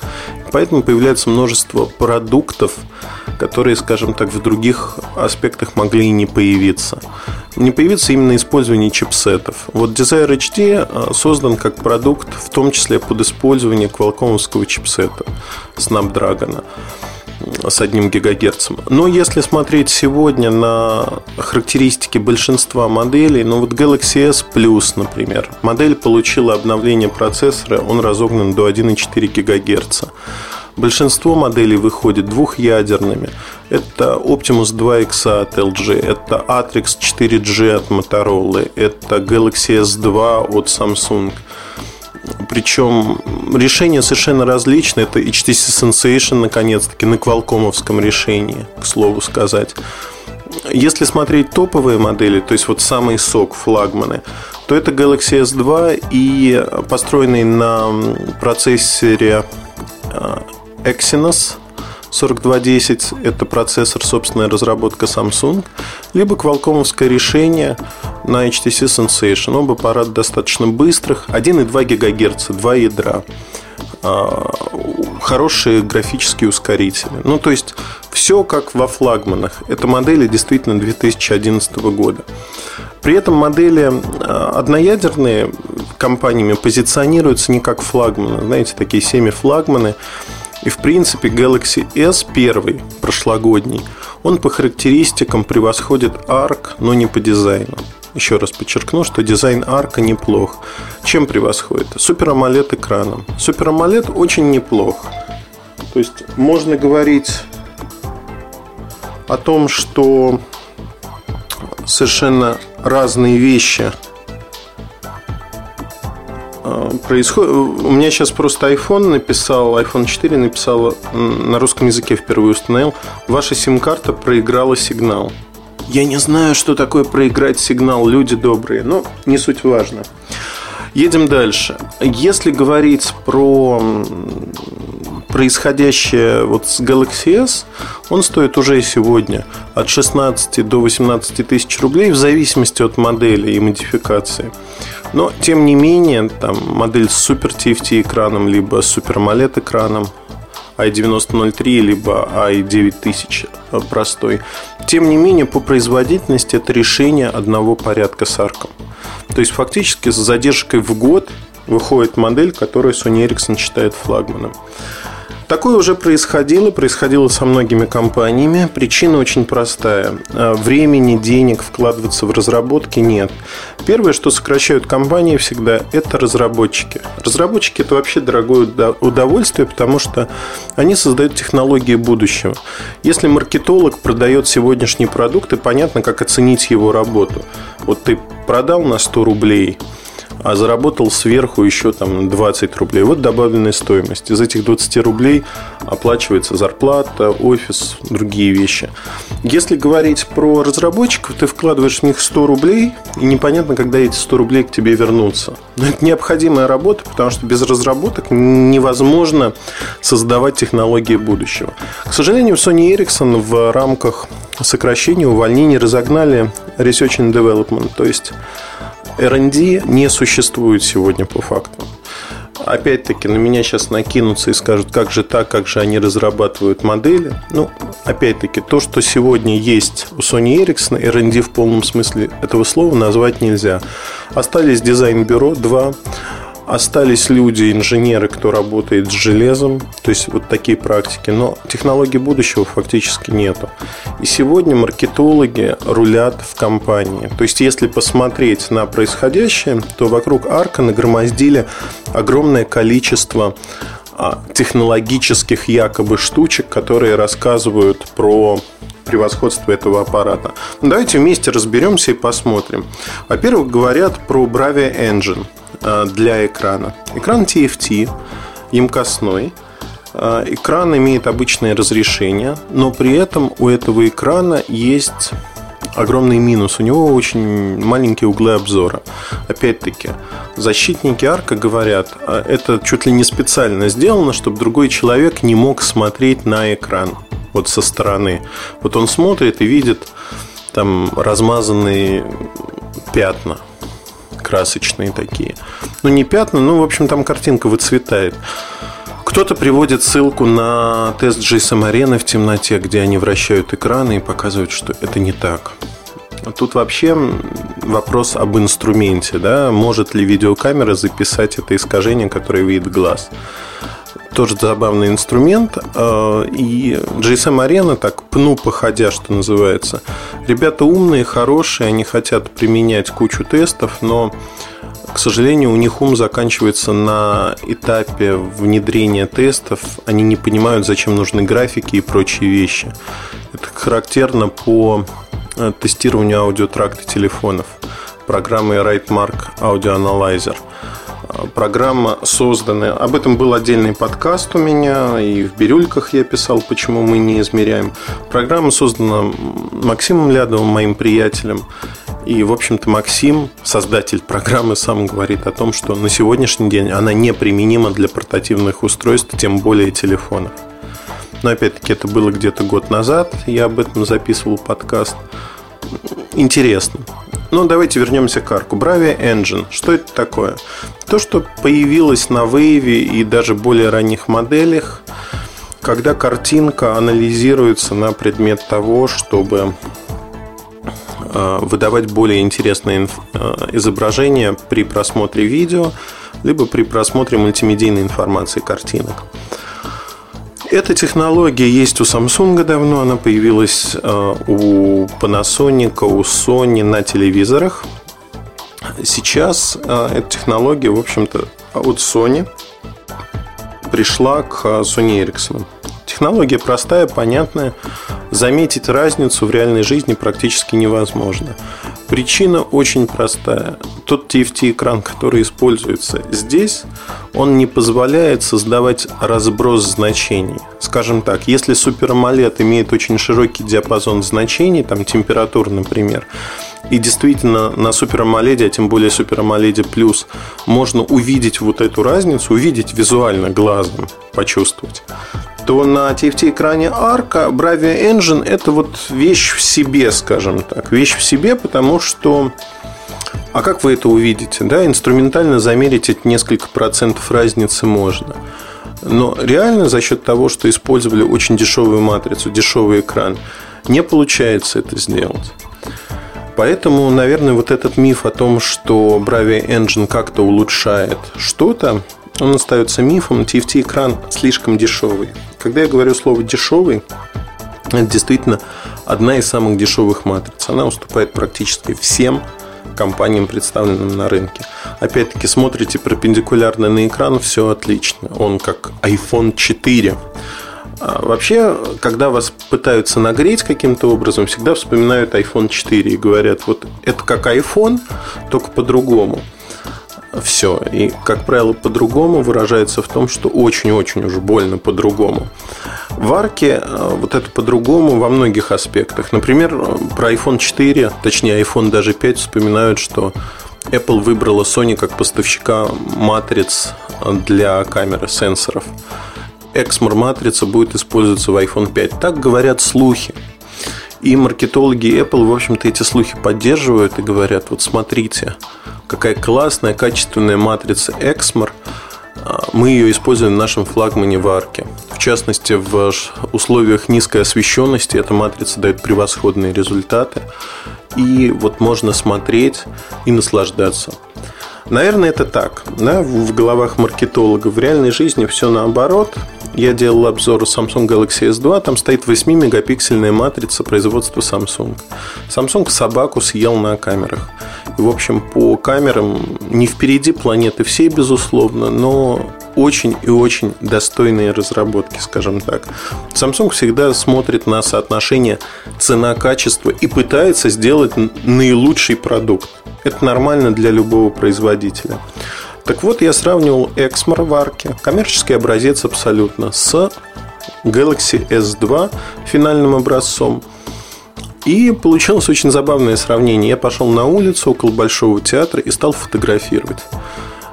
Поэтому появляется множество продуктов, которые, скажем так, в других аспектах могли и не появиться. Не появится именно использование чипсетов. Вот Desire HD э, создан как продукт, в том числе под использование квалкомовского чипсета Snapdragon с одним гигагерцем. Но если смотреть сегодня на характеристики большинства моделей, ну вот Galaxy S Plus, например, модель получила обновление процессора, он разогнан до 1,4 гигагерца. Большинство моделей выходит двухъядерными. Это Optimus 2X от LG, это Atrix 4G от Motorola, это Galaxy S2 от Samsung. Причем решения совершенно различные. Это HTC Sensation, наконец-таки, на квалкомовском решении, к слову сказать. Если смотреть топовые модели, то есть вот самый сок, флагманы, то это Galaxy S2 и построенный на процессоре а, Exynos 4210 – это процессор, собственная разработка Samsung, либо квалкомовское решение на HTC Sensation. Оба аппарата достаточно быстрых, 1,2 ГГц, два ядра а, хорошие графические ускорители. Ну, то есть, все как во флагманах. Это модели действительно 2011 года. При этом модели а, одноядерные компаниями позиционируются не как флагманы. Знаете, такие семи-флагманы. И, в принципе, Galaxy S первый, прошлогодний, он по характеристикам превосходит ARC, но не по дизайну. Еще раз подчеркну, что дизайн арка неплох. Чем превосходит? Супер AMOLED экраном. Супер AMOLED очень неплох. То есть можно говорить о том, что совершенно разные вещи а, происходят. У меня сейчас просто iPhone написал, iPhone 4 написал на русском языке впервые установил. Ваша сим-карта проиграла сигнал. Я не знаю, что такое проиграть сигнал, люди добрые, но не суть важно. Едем дальше. Если говорить про происходящее вот с Galaxy S, он стоит уже сегодня от 16 до 18 тысяч рублей в зависимости от модели и модификации. Но, тем не менее, там модель с Super TFT экраном, либо с Super AMOLED экраном i9003 либо i9000 простой. Тем не менее, по производительности это решение одного порядка с арком. То есть, фактически с задержкой в год выходит модель, которую Sony Ericsson считает флагманом. Такое уже происходило, происходило со многими компаниями. Причина очень простая. А, времени, денег вкладываться в разработки нет. Первое, что сокращают компании всегда, это разработчики. Разработчики – это вообще дорогое удовольствие, потому что они создают технологии будущего. Если маркетолог продает сегодняшний продукт, и понятно, как оценить его работу. Вот ты продал на 100 рублей – а заработал сверху еще там 20 рублей. Вот добавленная стоимость. Из этих 20 рублей оплачивается зарплата, офис, другие вещи. Если говорить про разработчиков, ты вкладываешь в них 100 рублей, и непонятно, когда эти 100 рублей к тебе вернутся. Но это необходимая работа, потому что без разработок невозможно создавать технологии будущего. К сожалению, Sony Ericsson в рамках сокращения, увольнений разогнали Research and Development, то есть R&D не существует сегодня по факту. Опять-таки на меня сейчас накинутся и скажут, как же так, как же они разрабатывают модели. Ну, опять-таки, то, что сегодня есть у Sony Ericsson, R&D в полном смысле этого слова назвать нельзя. Остались дизайн-бюро, два Остались люди, инженеры, кто работает с железом, то есть вот такие практики, но технологий будущего фактически нету. И сегодня маркетологи рулят в компании. То есть если посмотреть на происходящее, то вокруг арка нагромоздили огромное количество а, технологических якобы штучек, которые рассказывают про превосходство этого аппарата. Давайте вместе разберемся и посмотрим. Во-первых, говорят про Bravia Engine – для экрана. Экран TFT, емкостной. Э, экран имеет обычное разрешение, но при этом у этого экрана есть огромный минус. У него очень маленькие углы обзора. Опять-таки, защитники арка говорят, «А это чуть ли не специально сделано, чтобы другой человек не мог смотреть на экран вот со стороны. Вот он смотрит и видит там размазанные пятна красочные такие. Ну, не пятна, ну, в общем, там картинка выцветает. Кто-то приводит ссылку на тест GSM Arena в темноте, где они вращают экраны и показывают, что это не так. Тут вообще вопрос об инструменте, да, может ли видеокамера записать это искажение, которое видит глаз тоже забавный инструмент. Э, и GSM Arena, так пну походя, что называется. Ребята умные, хорошие, они хотят применять кучу тестов, но к сожалению, у них ум заканчивается на этапе внедрения тестов. Они не понимают, зачем нужны графики и прочие вещи. Это характерно по э, тестированию аудиотракта телефонов программой RightMark Audio Analyzer – программа создана. Об этом был отдельный подкаст у меня, и в «Бирюльках» я писал, почему мы не измеряем. Программа создана Максимом Лядовым, моим приятелем. И, в общем-то, Максим, создатель программы, сам говорит о том, что на сегодняшний день она неприменима для портативных устройств, тем более телефонов. Но опять-таки это было где-то год назад. Я об этом записывал подкаст. Интересно. Ну, давайте вернемся к арку. Bravia Engine. Что это такое? То, что появилось на Wave и даже более ранних моделях, когда картинка анализируется на предмет того, чтобы э, выдавать более интересные э, изображения при просмотре видео, либо при просмотре мультимедийной информации картинок. Эта технология есть у Samsung давно, она появилась э, у Panasonic, у Sony на телевизорах. Сейчас э, эта технология, в общем-то, от Sony пришла к Sony Ericsson. Технология простая, понятная. Заметить разницу в реальной жизни практически невозможно. Причина очень простая. Тот TFT-экран, который используется здесь, он не позволяет создавать разброс значений. Скажем так, если AMOLED имеет очень широкий диапазон значений, там температур, например, и действительно на Super AMOLED, а тем более Super AMOLED Plus, можно увидеть вот эту разницу, увидеть визуально глазом, почувствовать то на TFT-экране Arca Bravia Engine это вот вещь в себе, скажем так. Вещь в себе, потому что... А как вы это увидите? Да, инструментально замерить эти несколько процентов разницы можно. Но реально за счет того, что использовали очень дешевую матрицу, дешевый экран, не получается это сделать. Поэтому, наверное, вот этот миф о том, что Bravia Engine как-то улучшает что-то, он остается мифом. TFT-экран слишком дешевый. Когда я говорю слово «дешевый», это действительно одна из самых дешевых матриц. Она уступает практически всем компаниям, представленным на рынке. Опять-таки, смотрите перпендикулярно на экран, все отлично. Он как iPhone 4. А вообще, когда вас пытаются нагреть каким-то образом, всегда вспоминают iPhone 4 и говорят, вот это как iPhone, только по-другому все. И, как правило, по-другому выражается в том, что очень-очень уж больно по-другому. В арке э, вот это по-другому во многих аспектах. Например, про iPhone 4, точнее iPhone даже 5 вспоминают, что Apple выбрала Sony как поставщика матриц для камеры сенсоров. Exmor матрица будет использоваться в iPhone 5. Так говорят слухи. И маркетологи Apple, в общем-то, эти слухи поддерживают и говорят, вот смотрите, какая классная, качественная матрица Exmor. А, мы ее используем в нашем флагмане в. В частности, в условиях низкой освещенности эта матрица дает превосходные результаты. И вот можно смотреть и наслаждаться. Наверное, это так. Да? В головах маркетологов. В реальной жизни все наоборот. Я делал обзор Samsung Galaxy S2. Там стоит 8-мегапиксельная матрица производства Samsung. Samsung собаку съел на камерах. И, в общем, по камерам не впереди планеты всей, безусловно, но очень и очень достойные разработки, скажем так. Samsung всегда смотрит на соотношение цена-качество и пытается сделать наилучший продукт. Это нормально для любого производителя. Так вот, я сравнивал Exmor в арке, коммерческий образец абсолютно, с Galaxy S2 финальным образцом. И получилось очень забавное сравнение. Я пошел на улицу около Большого театра и стал фотографировать.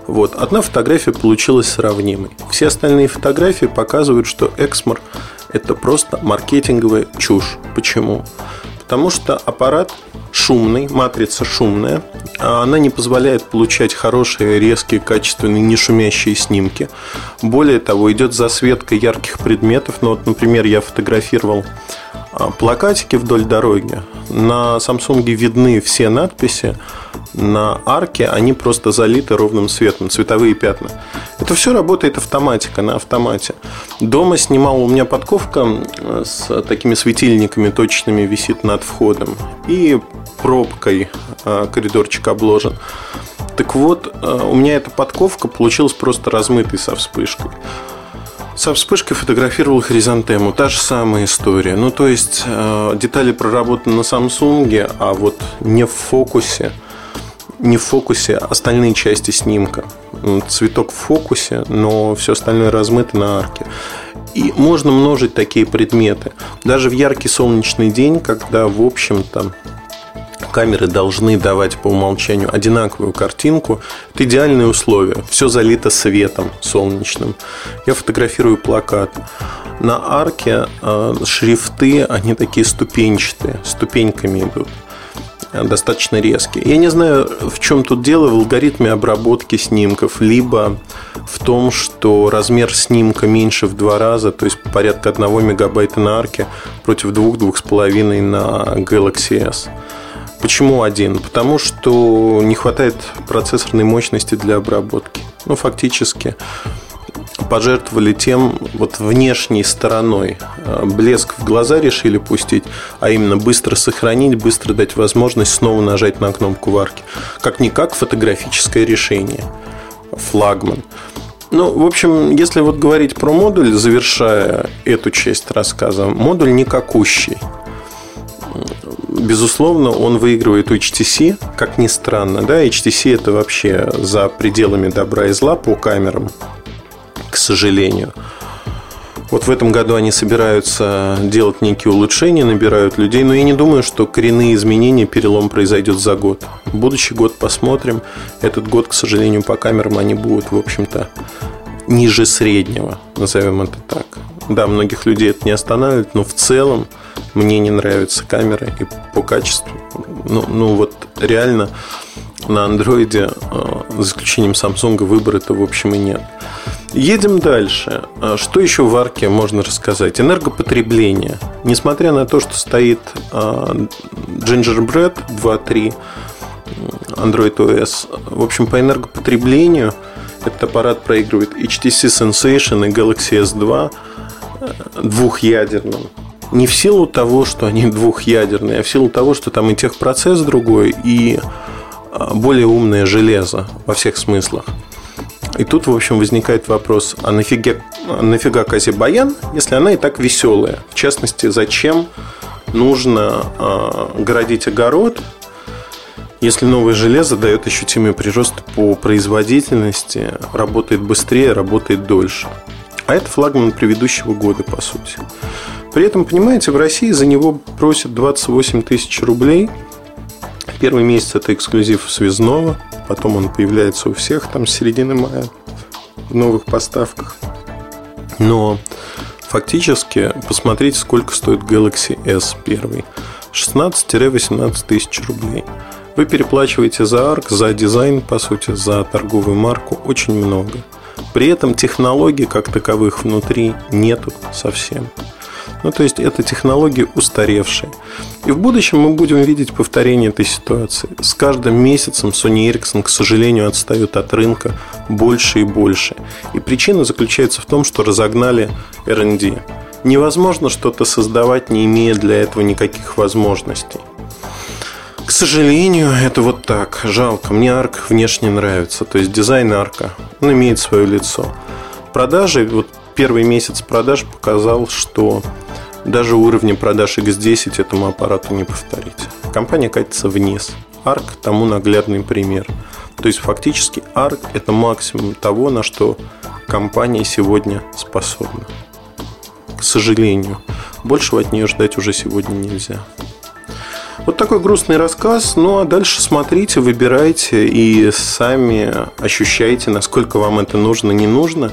Вот. Одна фотография получилась сравнимой. Все остальные фотографии показывают, что Exmor – это просто маркетинговая чушь. Почему? Потому что аппарат шумный, матрица шумная, а она не позволяет получать хорошие, резкие, качественные, не шумящие снимки. Более того, идет засветка ярких предметов. Ну, вот, например, я фотографировал плакатики вдоль дороги. На Samsung видны все надписи, на арке они просто залиты ровным светом, цветовые пятна. Это все работает автоматика, на автомате. Дома снимал, у меня подковка с такими светильниками точными висит над входом. И пробкой а, коридорчик обложен. Так вот, а, у меня эта подковка получилась просто размытой со вспышкой. Со вспышкой фотографировал хризантему. Та же самая история. Ну, то есть, э, детали проработаны на Samsung, а вот не в фокусе. Не в фокусе остальные части снимка. Цветок в фокусе, но все остальное размыто на арке. И можно множить такие предметы. Даже в яркий солнечный день, когда, в общем-то, камеры должны давать по умолчанию одинаковую картинку. Это идеальные условия. Все залито светом солнечным. Я фотографирую плакат. на арке э, шрифты, они такие ступенчатые, ступеньками идут достаточно резкие. Я не знаю, в чем тут дело, в алгоритме обработки снимков, либо в том, что размер снимка меньше в два раза, то есть порядка 1 мегабайта на арке против 2-2,5 на Galaxy S. Почему один? Потому что не хватает процессорной мощности для обработки. Ну, фактически пожертвовали тем вот внешней стороной. Э, блеск в глаза решили пустить, а именно быстро сохранить, быстро дать возможность снова нажать на кнопку варки. Как-никак фотографическое решение. Флагман. Ну, в общем, если вот говорить про модуль, завершая эту часть рассказа, модуль никакущий. Безусловно, он выигрывает у HTC, как ни странно. Да, HTC это вообще за пределами добра и зла по камерам к сожалению. Вот в этом году они собираются делать некие улучшения, набирают людей, но я не думаю, что коренные изменения, перелом произойдет за год. Будущий год посмотрим. Этот год, к сожалению, по камерам они будут, в общем-то, ниже среднего, назовем это так. Да, многих людей это не останавливает, но в целом мне не нравятся камеры и по качеству. Ну, ну вот реально на андроиде, э, за исключением Samsung, выбора-то, в общем, и нет. Едем дальше. А что еще в арке можно рассказать? Энергопотребление. Несмотря на то, что стоит а, Gingerbread 2.3 Android OS, в общем, по энергопотреблению этот аппарат проигрывает HTC Sensation и Galaxy S2 э, двухъядерным. Не в силу того, что они *laughs* двухъядерные, а в силу того, что там и техпроцесс другой, и а, более умное железо во всех смыслах. И тут, в общем, возникает вопрос, а нафига, нафига Казе Баян, если она и так веселая? В частности, зачем нужно э, городить огород, если новое железо дает ощутимый прирост по производительности, работает быстрее, работает дольше. А это флагман предыдущего года, по сути. При этом, понимаете, в России за него просят 28 тысяч рублей. Первый месяц это эксклюзив связного – Потом он появляется у всех там с середины мая в новых поставках. Но фактически посмотрите, сколько стоит Galaxy S первый. 16-18 тысяч рублей. Вы переплачиваете за арк, за дизайн, по сути, за торговую марку очень много. При этом технологий как таковых внутри нету совсем. Ну, то есть, это технологии устаревшие. И в будущем мы будем видеть повторение этой ситуации. С каждым месяцем Sony Ericsson, к сожалению, отстают от рынка больше и больше. И причина заключается в том, что разогнали R&D. Невозможно что-то создавать, не имея для этого никаких возможностей. К сожалению, это вот так. Жалко. Мне арк внешне нравится. То есть дизайн арка. Он имеет свое лицо. Продажи, вот первый месяц продаж показал, что даже уровня продаж X10 этому аппарату не повторить. Компания катится вниз. ARC тому наглядный пример. То есть фактически ARC это максимум того, на что компания сегодня способна. К сожалению, большего от нее ждать уже сегодня нельзя. Вот такой грустный рассказ. Ну а дальше смотрите, выбирайте и сами ощущайте, насколько вам это нужно, не нужно.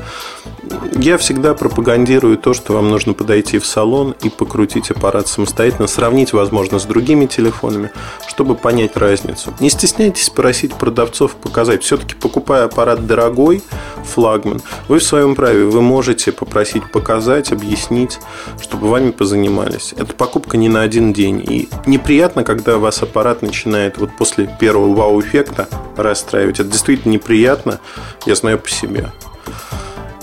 Я всегда пропагандирую то, что вам нужно подойти в салон и покрутить аппарат самостоятельно, сравнить, возможно, с другими телефонами, чтобы понять разницу. Не стесняйтесь просить продавцов показать. Все-таки покупая аппарат дорогой, флагман, вы в своем праве, вы можете попросить показать, объяснить, чтобы вами позанимались. Это покупка не на один день. И неприятно, когда вас аппарат начинает вот после первого вау-эффекта расстраивать. Это действительно неприятно, я знаю по себе.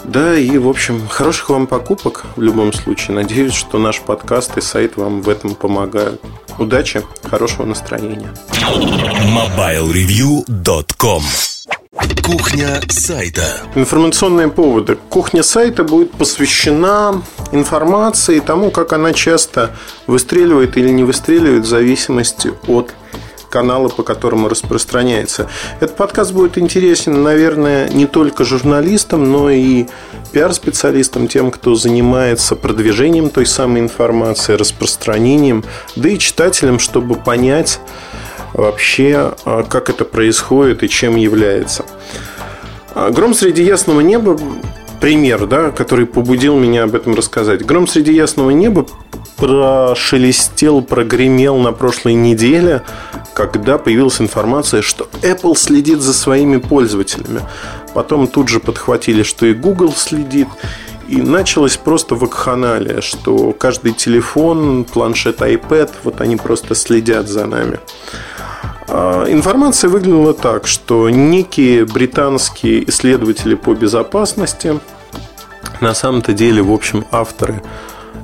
Да, и, в общем, хороших вам покупок в любом случае. Надеюсь, что наш подкаст и сайт вам в этом помогают. Удачи, хорошего настроения. MobileReview.com Кухня сайта. Информационные поводы. Кухня сайта будет посвящена информации тому, как она часто выстреливает или не выстреливает в зависимости от каналы, по которому распространяется. Этот подкаст будет интересен, наверное, не только журналистам, но и пиар-специалистам, тем, кто занимается продвижением той самой информации, распространением, да и читателям, чтобы понять вообще, а, как это происходит и чем является. А, Гром среди ясного неба пример, да, который побудил меня об этом рассказать. Гром среди ясного неба прошелестел, прогремел на прошлой неделе, когда появилась информация, что Apple следит за своими пользователями. Потом тут же подхватили, что и Google следит. И началось просто вакханалия, что каждый телефон, планшет, iPad, вот они просто следят за нами. А, информация выглядела так, что некие британские исследователи по безопасности, на самом-то деле, в общем, авторы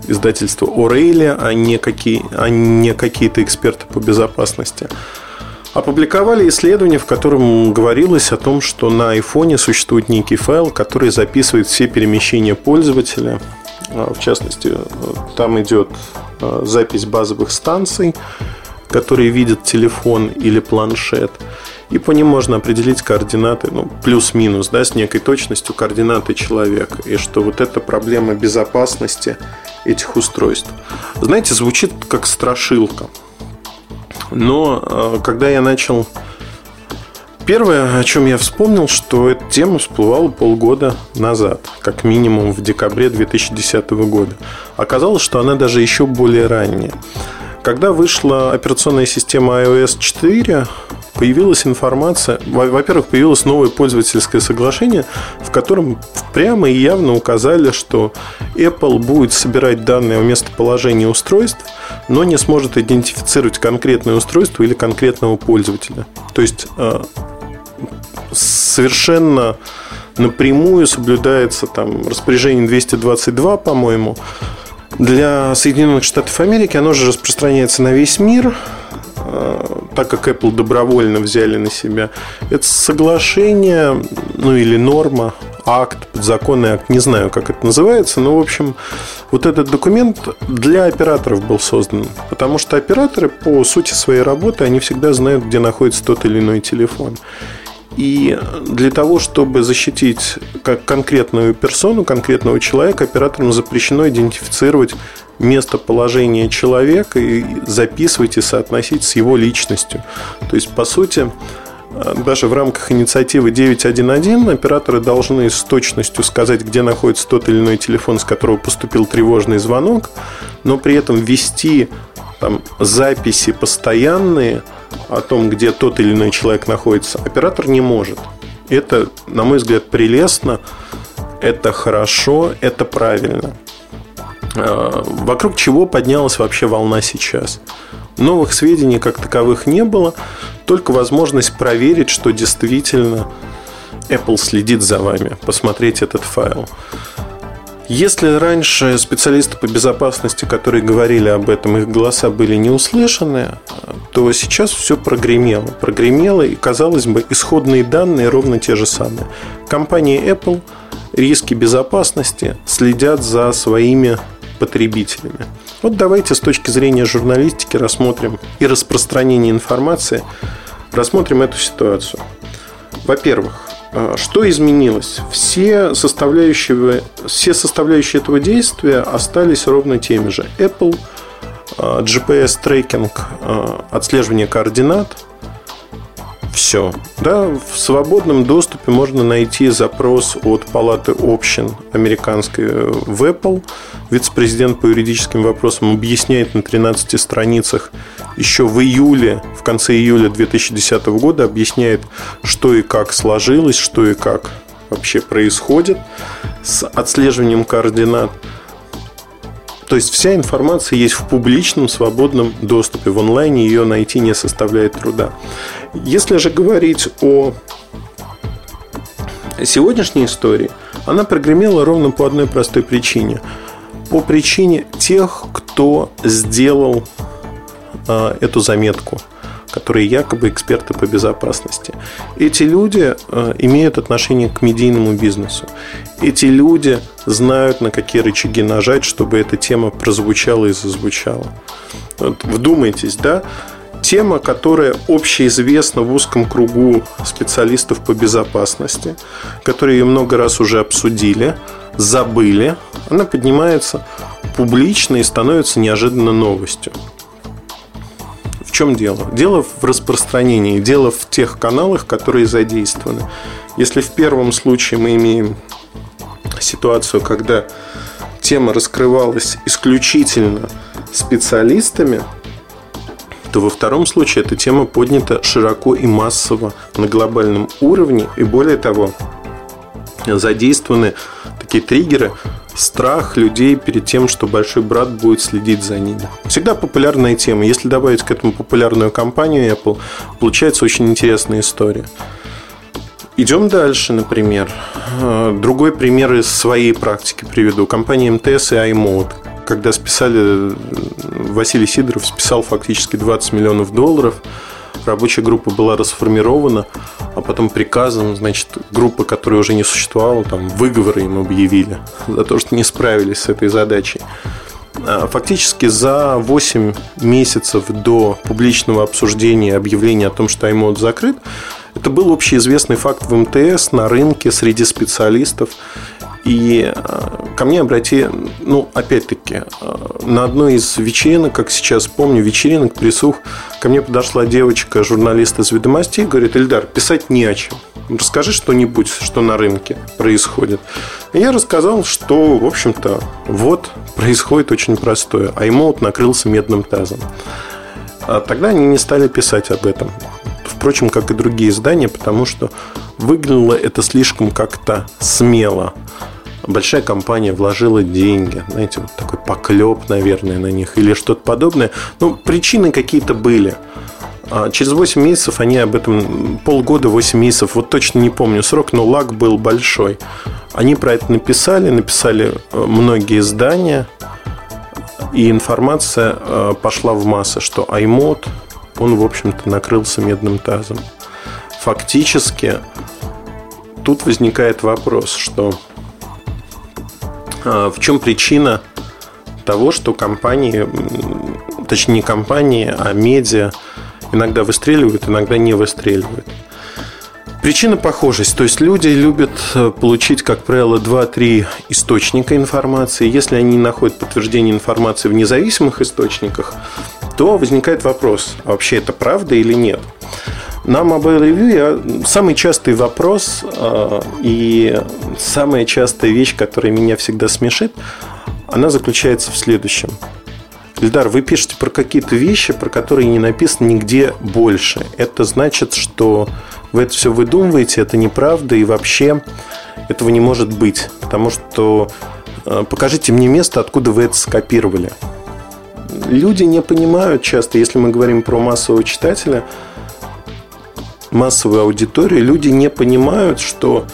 издательства Орейли, а не, какие, а не какие-то эксперты по безопасности, опубликовали исследование, в котором говорилось о том, что на айфоне существует некий файл, который записывает все перемещения пользователя. А, в частности, там идет а, запись базовых станций, которые видят телефон или планшет. И по ним можно определить координаты, ну, плюс-минус, да, с некой точностью координаты человека. И что вот эта проблема безопасности этих устройств. Знаете, звучит как страшилка. Но э, когда я начал... Первое, о чем я вспомнил, что эта тема всплывала полгода назад, как минимум в декабре 2010 года. Оказалось, что она даже еще более ранняя. Когда вышла операционная система iOS 4, появилась информация, во-первых, появилось новое пользовательское соглашение, в котором прямо и явно указали, что Apple будет собирать данные о местоположении устройств, но не сможет идентифицировать конкретное устройство или конкретного пользователя. То есть э, совершенно напрямую соблюдается там распоряжение 222, по-моему, для Соединенных Штатов Америки оно же распространяется на весь мир, так как Apple добровольно взяли на себя. Это соглашение, ну или норма, акт, подзаконный акт, не знаю, как это называется, но, в общем, вот этот документ для операторов был создан, потому что операторы по сути своей работы, они всегда знают, где находится тот или иной телефон. И для того, чтобы защитить как конкретную персону, конкретного человека, операторам запрещено идентифицировать местоположение человека и записывать и соотносить с его личностью. То есть, по сути, даже в рамках инициативы 911 операторы должны с точностью сказать, где находится тот или иной телефон, с которого поступил тревожный звонок, но при этом вести там, записи постоянные о том, где тот или иной человек находится, оператор не может. Это, на мой взгляд, прелестно, это хорошо, это правильно. А, вокруг чего поднялась вообще волна сейчас? Новых сведений как таковых не было, только возможность проверить, что действительно Apple следит за вами, посмотреть этот файл. Если раньше специалисты по безопасности, которые говорили об этом, их голоса были не услышаны, то сейчас все прогремело. Прогремело, и, казалось бы, исходные данные ровно те же самые. Компания Apple риски безопасности следят за своими потребителями. Вот давайте с точки зрения журналистики рассмотрим и распространения информации, рассмотрим эту ситуацию. Во-первых, а, что изменилось? Все составляющие, все составляющие этого действия остались ровно теми же. Apple, а, GPS-трекинг, а, отслеживание координат, все. Да, в свободном доступе можно найти запрос от Палаты общин американской в Apple. Вице-президент по юридическим вопросам объясняет на 13 страницах еще в июле, в конце июля 2010 года, объясняет, что и как сложилось, что и как вообще происходит с отслеживанием координат. То есть вся информация есть в публичном свободном доступе. В онлайне ее найти не составляет труда. Если же говорить о сегодняшней истории, она прогремела ровно по одной простой причине. По причине тех, кто сделал э, эту заметку – которые якобы эксперты по безопасности. Эти люди э, имеют отношение к медийному бизнесу. Эти люди знают, на какие рычаги нажать, чтобы эта тема прозвучала и зазвучала. Вот вдумайтесь, да? Тема, которая общеизвестна в узком кругу специалистов по безопасности, которые ее много раз уже обсудили, забыли, она поднимается публично и становится неожиданно новостью чем дело? Дело в распространении, дело в тех каналах, которые задействованы. Если в первом случае мы имеем ситуацию, когда тема раскрывалась исключительно специалистами, то во втором случае эта тема поднята широко и массово на глобальном уровне. И более того, задействованы такие триггеры, страх людей перед тем, что большой брат будет следить за ними. Всегда популярная тема. Если добавить к этому популярную компанию Apple, получается очень интересная история. Идем дальше, например. Э, другой пример из своей практики приведу. Компания МТС и iMode. Когда списали, Василий Сидоров списал фактически 20 миллионов долларов. Рабочая группа была расформирована, а потом приказом, значит, группа, которая уже не существовала, там выговоры им объявили за то, что не справились с этой задачей. А, фактически за 8 месяцев до публичного обсуждения объявления о том, что iMode закрыт, это был общеизвестный факт в МТС, на рынке, среди специалистов. И э, ко мне обрати, ну, опять-таки, э, на одной из вечеринок, как сейчас помню, вечеринок, присух, ко мне подошла девочка, журналист из «Ведомостей», говорит, Эльдар, писать не о чем. Расскажи что-нибудь, что на рынке происходит. И я рассказал, что, в общем-то, вот происходит очень простое. iMode накрылся медным тазом. А тогда они не стали писать об этом впрочем, как и другие издания, потому что выглядело это слишком как-то смело. Большая компания вложила деньги, знаете, вот такой поклеп, наверное, на них или что-то подобное. Ну, причины какие-то были. А через 8 месяцев они об этом, полгода, 8 месяцев, вот точно не помню срок, но лаг был большой. Они про это написали, написали э, многие издания, и информация э, пошла в массы, что iMod он, в общем-то, накрылся медным тазом. Фактически, тут возникает вопрос, что а, в чем причина того, что компании, точнее не компании, а медиа иногда выстреливают, иногда не выстреливают. Причина похожесть. То есть люди любят э, получить, как правило, 2-3 источника информации. Если они находят подтверждение информации в независимых источниках, то возникает вопрос, а вообще это правда или нет. На Mobile Review я, самый частый вопрос э, и самая частая вещь, которая меня всегда смешит, она заключается в следующем. Ильдар, вы пишете про какие-то вещи, про которые не написано нигде больше. Это значит, что вы это все выдумываете, это неправда, и вообще этого не может быть. Потому что э, покажите мне место, откуда вы это скопировали люди не понимают часто, если мы говорим про массового читателя, массовую аудиторию, люди не понимают, что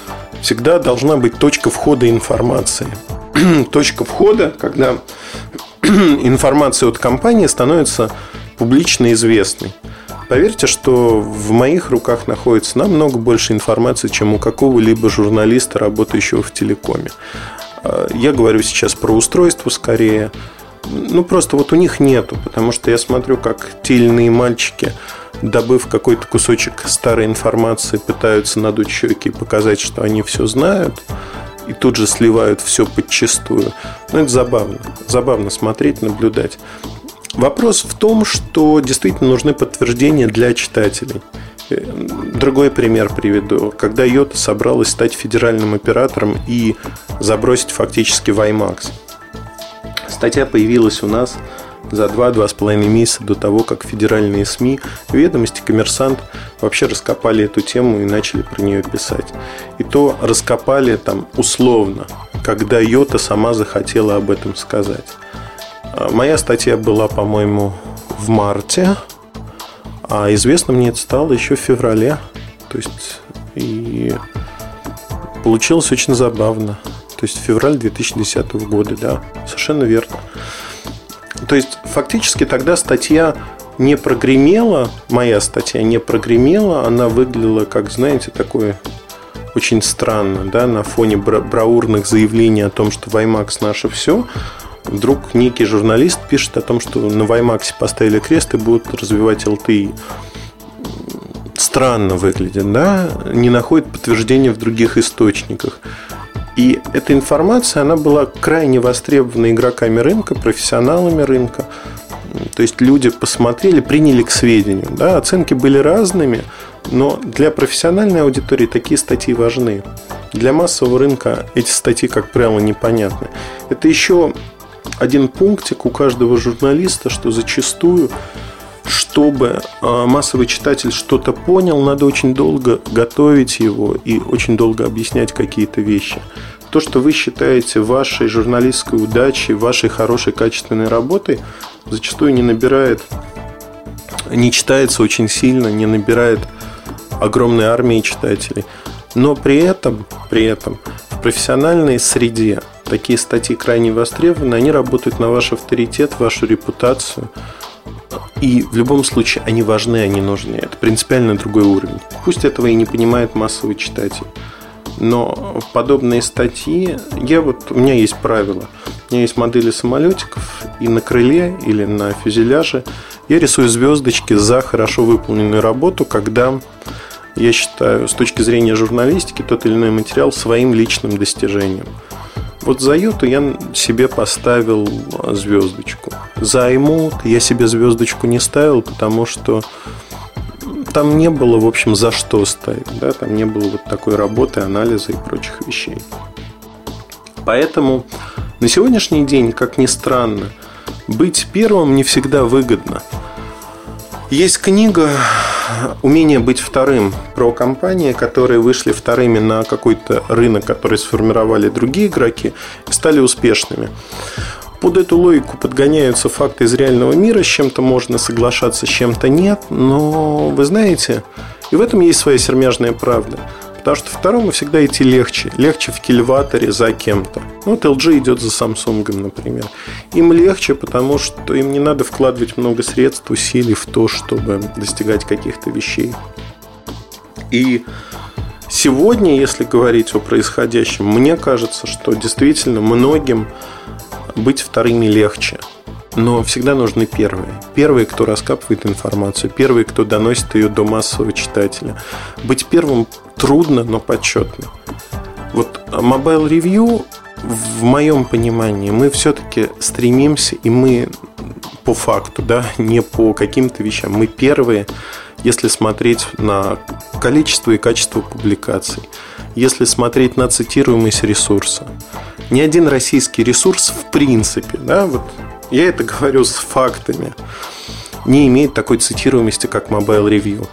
всегда должна быть точка входа информации. *clears throat* точка входа, когда *clears throat* информация от компании становится публично известной. Поверьте, что в моих руках находится намного больше информации, чем у какого-либо журналиста, работающего в телекоме. А, я говорю сейчас про устройство скорее, ну, просто вот у них нету, потому что я смотрю, как те или иные мальчики, добыв какой-то кусочек старой информации, пытаются надуть щеки и показать, что они все знают, и тут же сливают все подчистую. Ну, это забавно. Забавно смотреть, наблюдать. Вопрос в том, что действительно нужны подтверждения для читателей. Э, другой пример приведу. Когда Йота собралась стать федеральным оператором и забросить фактически в IMAX – Статья появилась у нас за 2-2,5 месяца до того, как федеральные СМИ, ведомости, коммерсант вообще раскопали эту тему и начали про нее писать. И то раскопали там условно, когда Йота сама захотела об этом сказать. А моя статья была, по-моему, в марте, а известно мне это стало еще в феврале. То есть, и получилось очень забавно. То есть февраль 2010 года, да, совершенно верно. То есть фактически тогда статья не прогремела, моя статья не прогремела, она выглядела как, знаете, такое очень странно, да, на фоне браурных заявлений о том, что Ваймакс наше все, вдруг некий журналист пишет о том, что на Ваймаксе поставили крест и будут развивать LTE. Странно выглядит, да, не находит подтверждения в других источниках. И эта информация, она была крайне востребована игроками рынка, профессионалами рынка. То есть люди посмотрели, приняли к сведению. Да? Оценки были разными, Но для профессиональной аудитории такие статьи важны. Для массового рынка эти статьи, как правило, непонятны. Это еще один пунктик у каждого журналиста, что зачастую, чтобы а, массовый читатель что-то понял, надо очень долго готовить его и очень долго объяснять какие-то вещи. То, что вы считаете вашей журналистской удачей, вашей хорошей качественной работой, зачастую не набирает, не читается очень сильно, не набирает огромной армии читателей. Но при этом, при этом в профессиональной среде такие статьи крайне востребованы, они работают на ваш авторитет, вашу репутацию. И в любом случае они важны, они нужны. Это принципиально другой уровень. Пусть этого и не понимает массовый читатель. Но подобные статьи, я вот, у меня есть правило. У меня есть модели самолетиков, и на крыле или на фюзеляже я рисую звездочки за хорошо выполненную работу, когда я считаю, с точки зрения журналистики, тот или иной материал своим личным достижением. Вот за Юту я себе поставил звездочку. За iMode я себе звездочку не ставил, потому что там не было, в общем, за что ставить. Да? Там не было вот такой работы, анализа и прочих вещей. Поэтому на сегодняшний день, как ни странно, быть первым не всегда выгодно – есть книга «Умение быть вторым» про компании, которые вышли вторыми на какой-то рынок, который сформировали другие игроки и стали успешными. Под эту логику подгоняются факты из реального мира, с чем-то можно соглашаться, с чем-то нет, но вы знаете, и в этом есть своя сермяжная правда – Потому что второму всегда идти легче. Легче в кильваторе за кем-то. Ну, вот LG идет за Samsung, например. Им легче, потому что им не надо вкладывать много средств, усилий в то, чтобы достигать каких-то вещей. И сегодня, если говорить о происходящем, мне кажется, что действительно многим быть вторыми легче но всегда нужны первые. Первые, кто раскапывает информацию, первые, кто доносит ее до массового читателя. Быть первым трудно, но почетно. Вот Mobile Review, в моем понимании, мы все-таки стремимся, и мы по факту, да, не по каким-то вещам. Мы первые, если смотреть на количество и качество публикаций, если смотреть на цитируемость ресурса. Ни один российский ресурс в принципе, да, вот я это *laughs* говорю с фактами, не имеет такой цитируемости, как Mobile Review.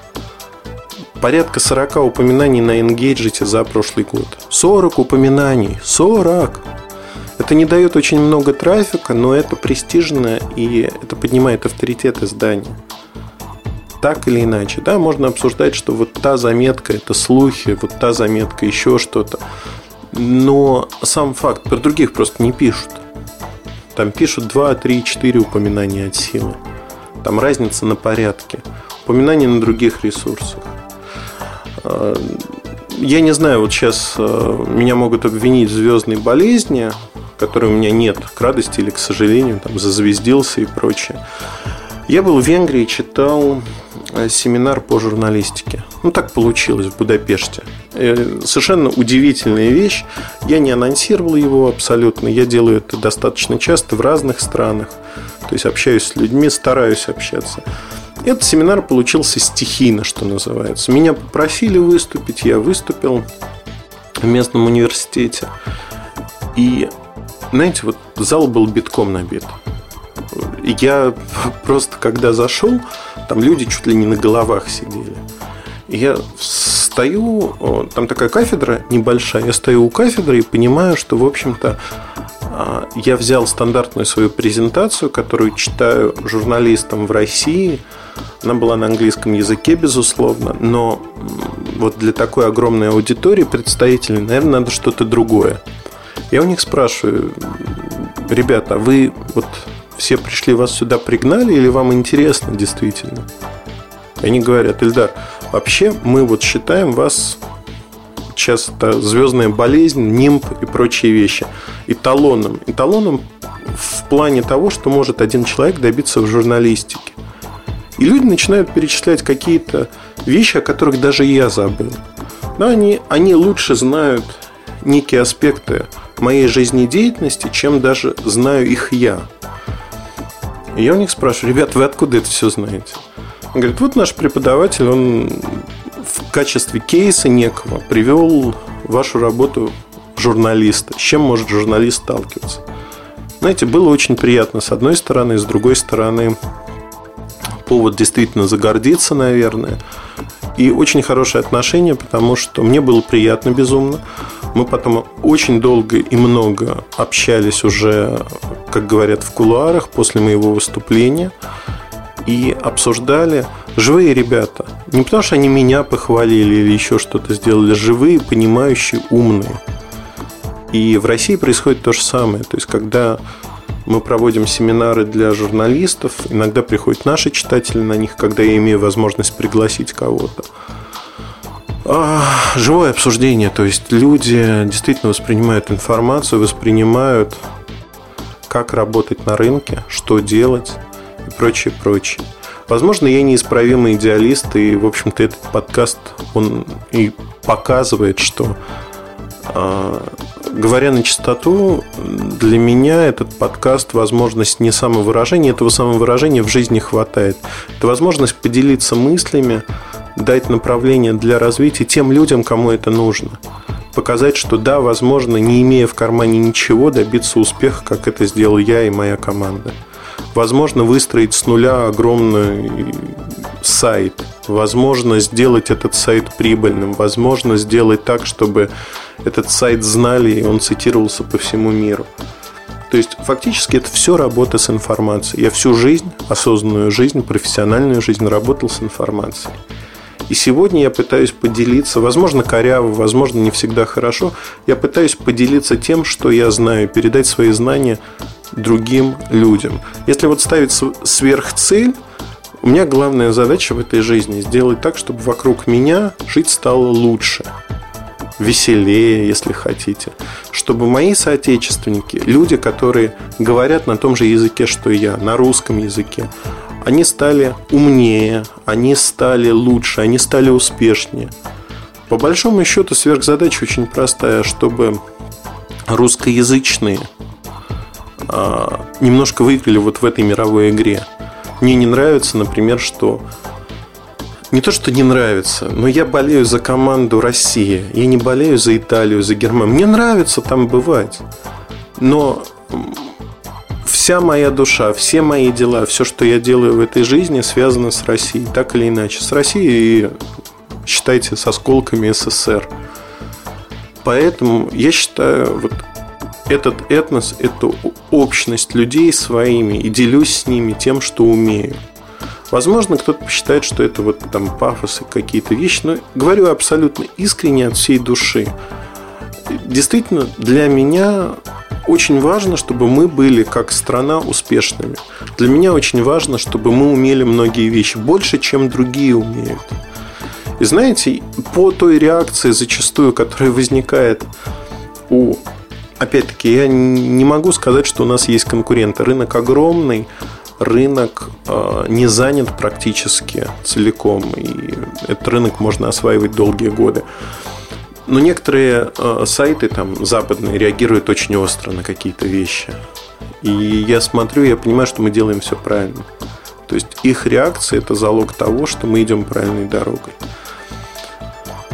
Порядка 40 упоминаний на Engage за прошлый год. 40 упоминаний. 40! Это не дает очень много трафика, но это престижно и это поднимает авторитет издания. Так или иначе, да, можно обсуждать, что вот та заметка это слухи, вот та заметка еще что-то. Но сам факт про других просто не пишут. Там пишут 2, 3, 4 упоминания от силы. Там разница на порядке. Упоминания на других ресурсах. А, я не знаю, вот сейчас а, меня могут обвинить в звездной болезни, которой у меня нет, к радости или к сожалению, там зазвездился и прочее. Я был в Венгрии, читал э, семинар по журналистике. Ну, так получилось в Будапеште. Э, совершенно удивительная вещь. Я не анонсировал его абсолютно. Я делаю это достаточно часто в разных странах. То есть общаюсь с людьми, стараюсь общаться. Этот семинар получился стихийно, что называется. Меня попросили выступить, я выступил в местном университете. И, знаете, вот зал был битком набит я просто, когда зашел, там люди чуть ли не на головах сидели. я стою, там такая кафедра небольшая, я стою у кафедры и понимаю, что, в общем-то, я взял стандартную свою презентацию, которую читаю журналистам в России. Она была на английском языке, безусловно, но вот для такой огромной аудитории представителей, наверное, надо что-то другое. Я у них спрашиваю, ребята, а вы вот все пришли, вас сюда пригнали или вам интересно действительно? Они говорят, Ильдар, вообще мы вот считаем вас часто звездная болезнь, нимб и прочие вещи эталоном. Эталоном в плане того, что может один человек добиться в журналистике. И люди начинают перечислять какие-то вещи, о которых даже я забыл. Да, они, они лучше знают некие аспекты моей жизнедеятельности, чем даже знаю их я. И я у них спрашиваю, ребят, вы откуда это все знаете? Он говорит, вот наш преподаватель, он качестве кейса некого привел вашу работу журналиста. С чем может журналист сталкиваться? Знаете, было очень приятно с одной стороны, с другой стороны, повод действительно загордиться, наверное. И очень хорошее отношение, потому что мне было приятно безумно. Мы потом очень долго и много общались уже, как говорят, в кулуарах после моего выступления. И обсуждали живые ребята. Не потому, что они меня похвалили или еще что-то сделали. Живые, понимающие, умные. И в России происходит то же самое. То есть, когда мы проводим семинары для журналистов. Иногда приходят наши читатели на них, когда я имею возможность пригласить кого-то. А, живое обсуждение, то есть люди действительно воспринимают информацию, воспринимают, как работать на рынке, что делать прочее, прочее. Возможно, я неисправимый идеалист, и, в общем-то, этот подкаст, он и показывает, что а, говоря на чистоту, для меня этот подкаст возможность не самовыражения, этого самовыражения в жизни хватает. Это возможность поделиться мыслями, дать направление для развития тем людям, кому это нужно. Показать, что да, возможно, не имея в кармане ничего, добиться успеха, как это сделал я и моя команда. Возможно, выстроить с нуля огромный сайт. Возможно, сделать этот сайт прибыльным. Возможно, сделать так, чтобы этот сайт знали, и он цитировался по всему миру. То есть, фактически, это все работа с информацией. Я всю жизнь, осознанную жизнь, профессиональную жизнь работал с информацией. И сегодня я пытаюсь поделиться, возможно, коряво, возможно, не всегда хорошо, я пытаюсь поделиться тем, что я знаю, передать свои знания другим людям. Если вот ставить сверхцель, у меня главная задача в этой жизни сделать так, чтобы вокруг меня жить стало лучше – веселее, если хотите. Чтобы мои соотечественники, люди, которые говорят на том же языке, что и я, на русском языке, они стали умнее, они стали лучше, они стали успешнее. По большому счету сверхзадача очень простая, чтобы русскоязычные немножко выиграли вот в этой мировой игре. Мне не нравится, например, что не то, что не нравится, но я болею за команду России. Я не болею за Италию, за Германию. Мне нравится там бывать. Но вся моя душа, все мои дела, все, что я делаю в этой жизни, связано с Россией, так или иначе. С Россией и, считайте, с осколками СССР. Поэтому я считаю, вот этот этнос, эту общность людей своими и делюсь с ними тем, что умею. Возможно, кто-то посчитает, что это вот там пафосы, какие-то вещи, но говорю абсолютно искренне от всей души. Действительно, для меня очень важно, чтобы мы были как страна успешными. Для меня очень важно, чтобы мы умели многие вещи больше, чем другие умеют. И знаете, по той реакции зачастую, которая возникает у... Опять-таки, я не могу сказать, что у нас есть конкуренты. Рынок огромный, рынок э, не занят практически целиком, и этот рынок можно осваивать долгие годы. Но некоторые э, сайты там западные реагируют очень остро на какие-то вещи. И я смотрю, я понимаю, что мы делаем все правильно. То есть их реакция это залог того, что мы идем правильной дорогой.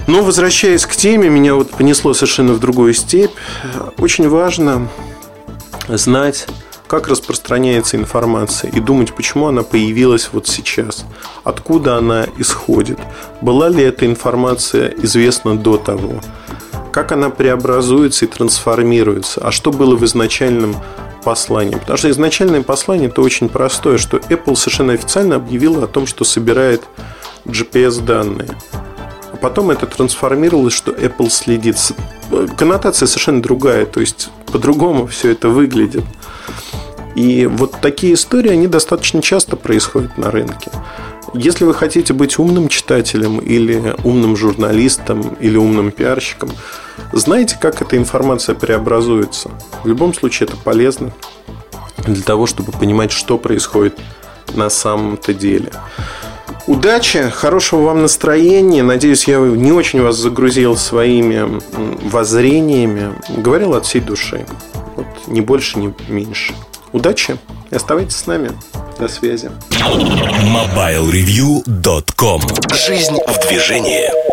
Но возвращаясь к теме, меня вот понесло совершенно в другую степь. Очень важно знать как распространяется информация и думать, почему она появилась вот сейчас, откуда она исходит, была ли эта информация известна до того, как она преобразуется и трансформируется, а что было в изначальном послании. Потому что изначальное послание это очень простое, что Apple совершенно официально объявила о том, что собирает GPS-данные. Потом это трансформировалось, что Apple следит. Коннотация совершенно другая, то есть по-другому все это выглядит. И вот такие истории, они достаточно часто происходят на рынке. Если вы хотите быть умным читателем или умным журналистом или умным пиарщиком, знайте, как эта информация преобразуется. В любом случае это полезно для того, чтобы понимать, что происходит на самом-то деле. Удачи, хорошего вам настроения. Надеюсь, я не очень вас загрузил своими воззрениями. Говорил от всей души. Вот, ни больше, ни меньше. Удачи и оставайтесь с нами. До связи. MobileReview.com Жизнь в движении.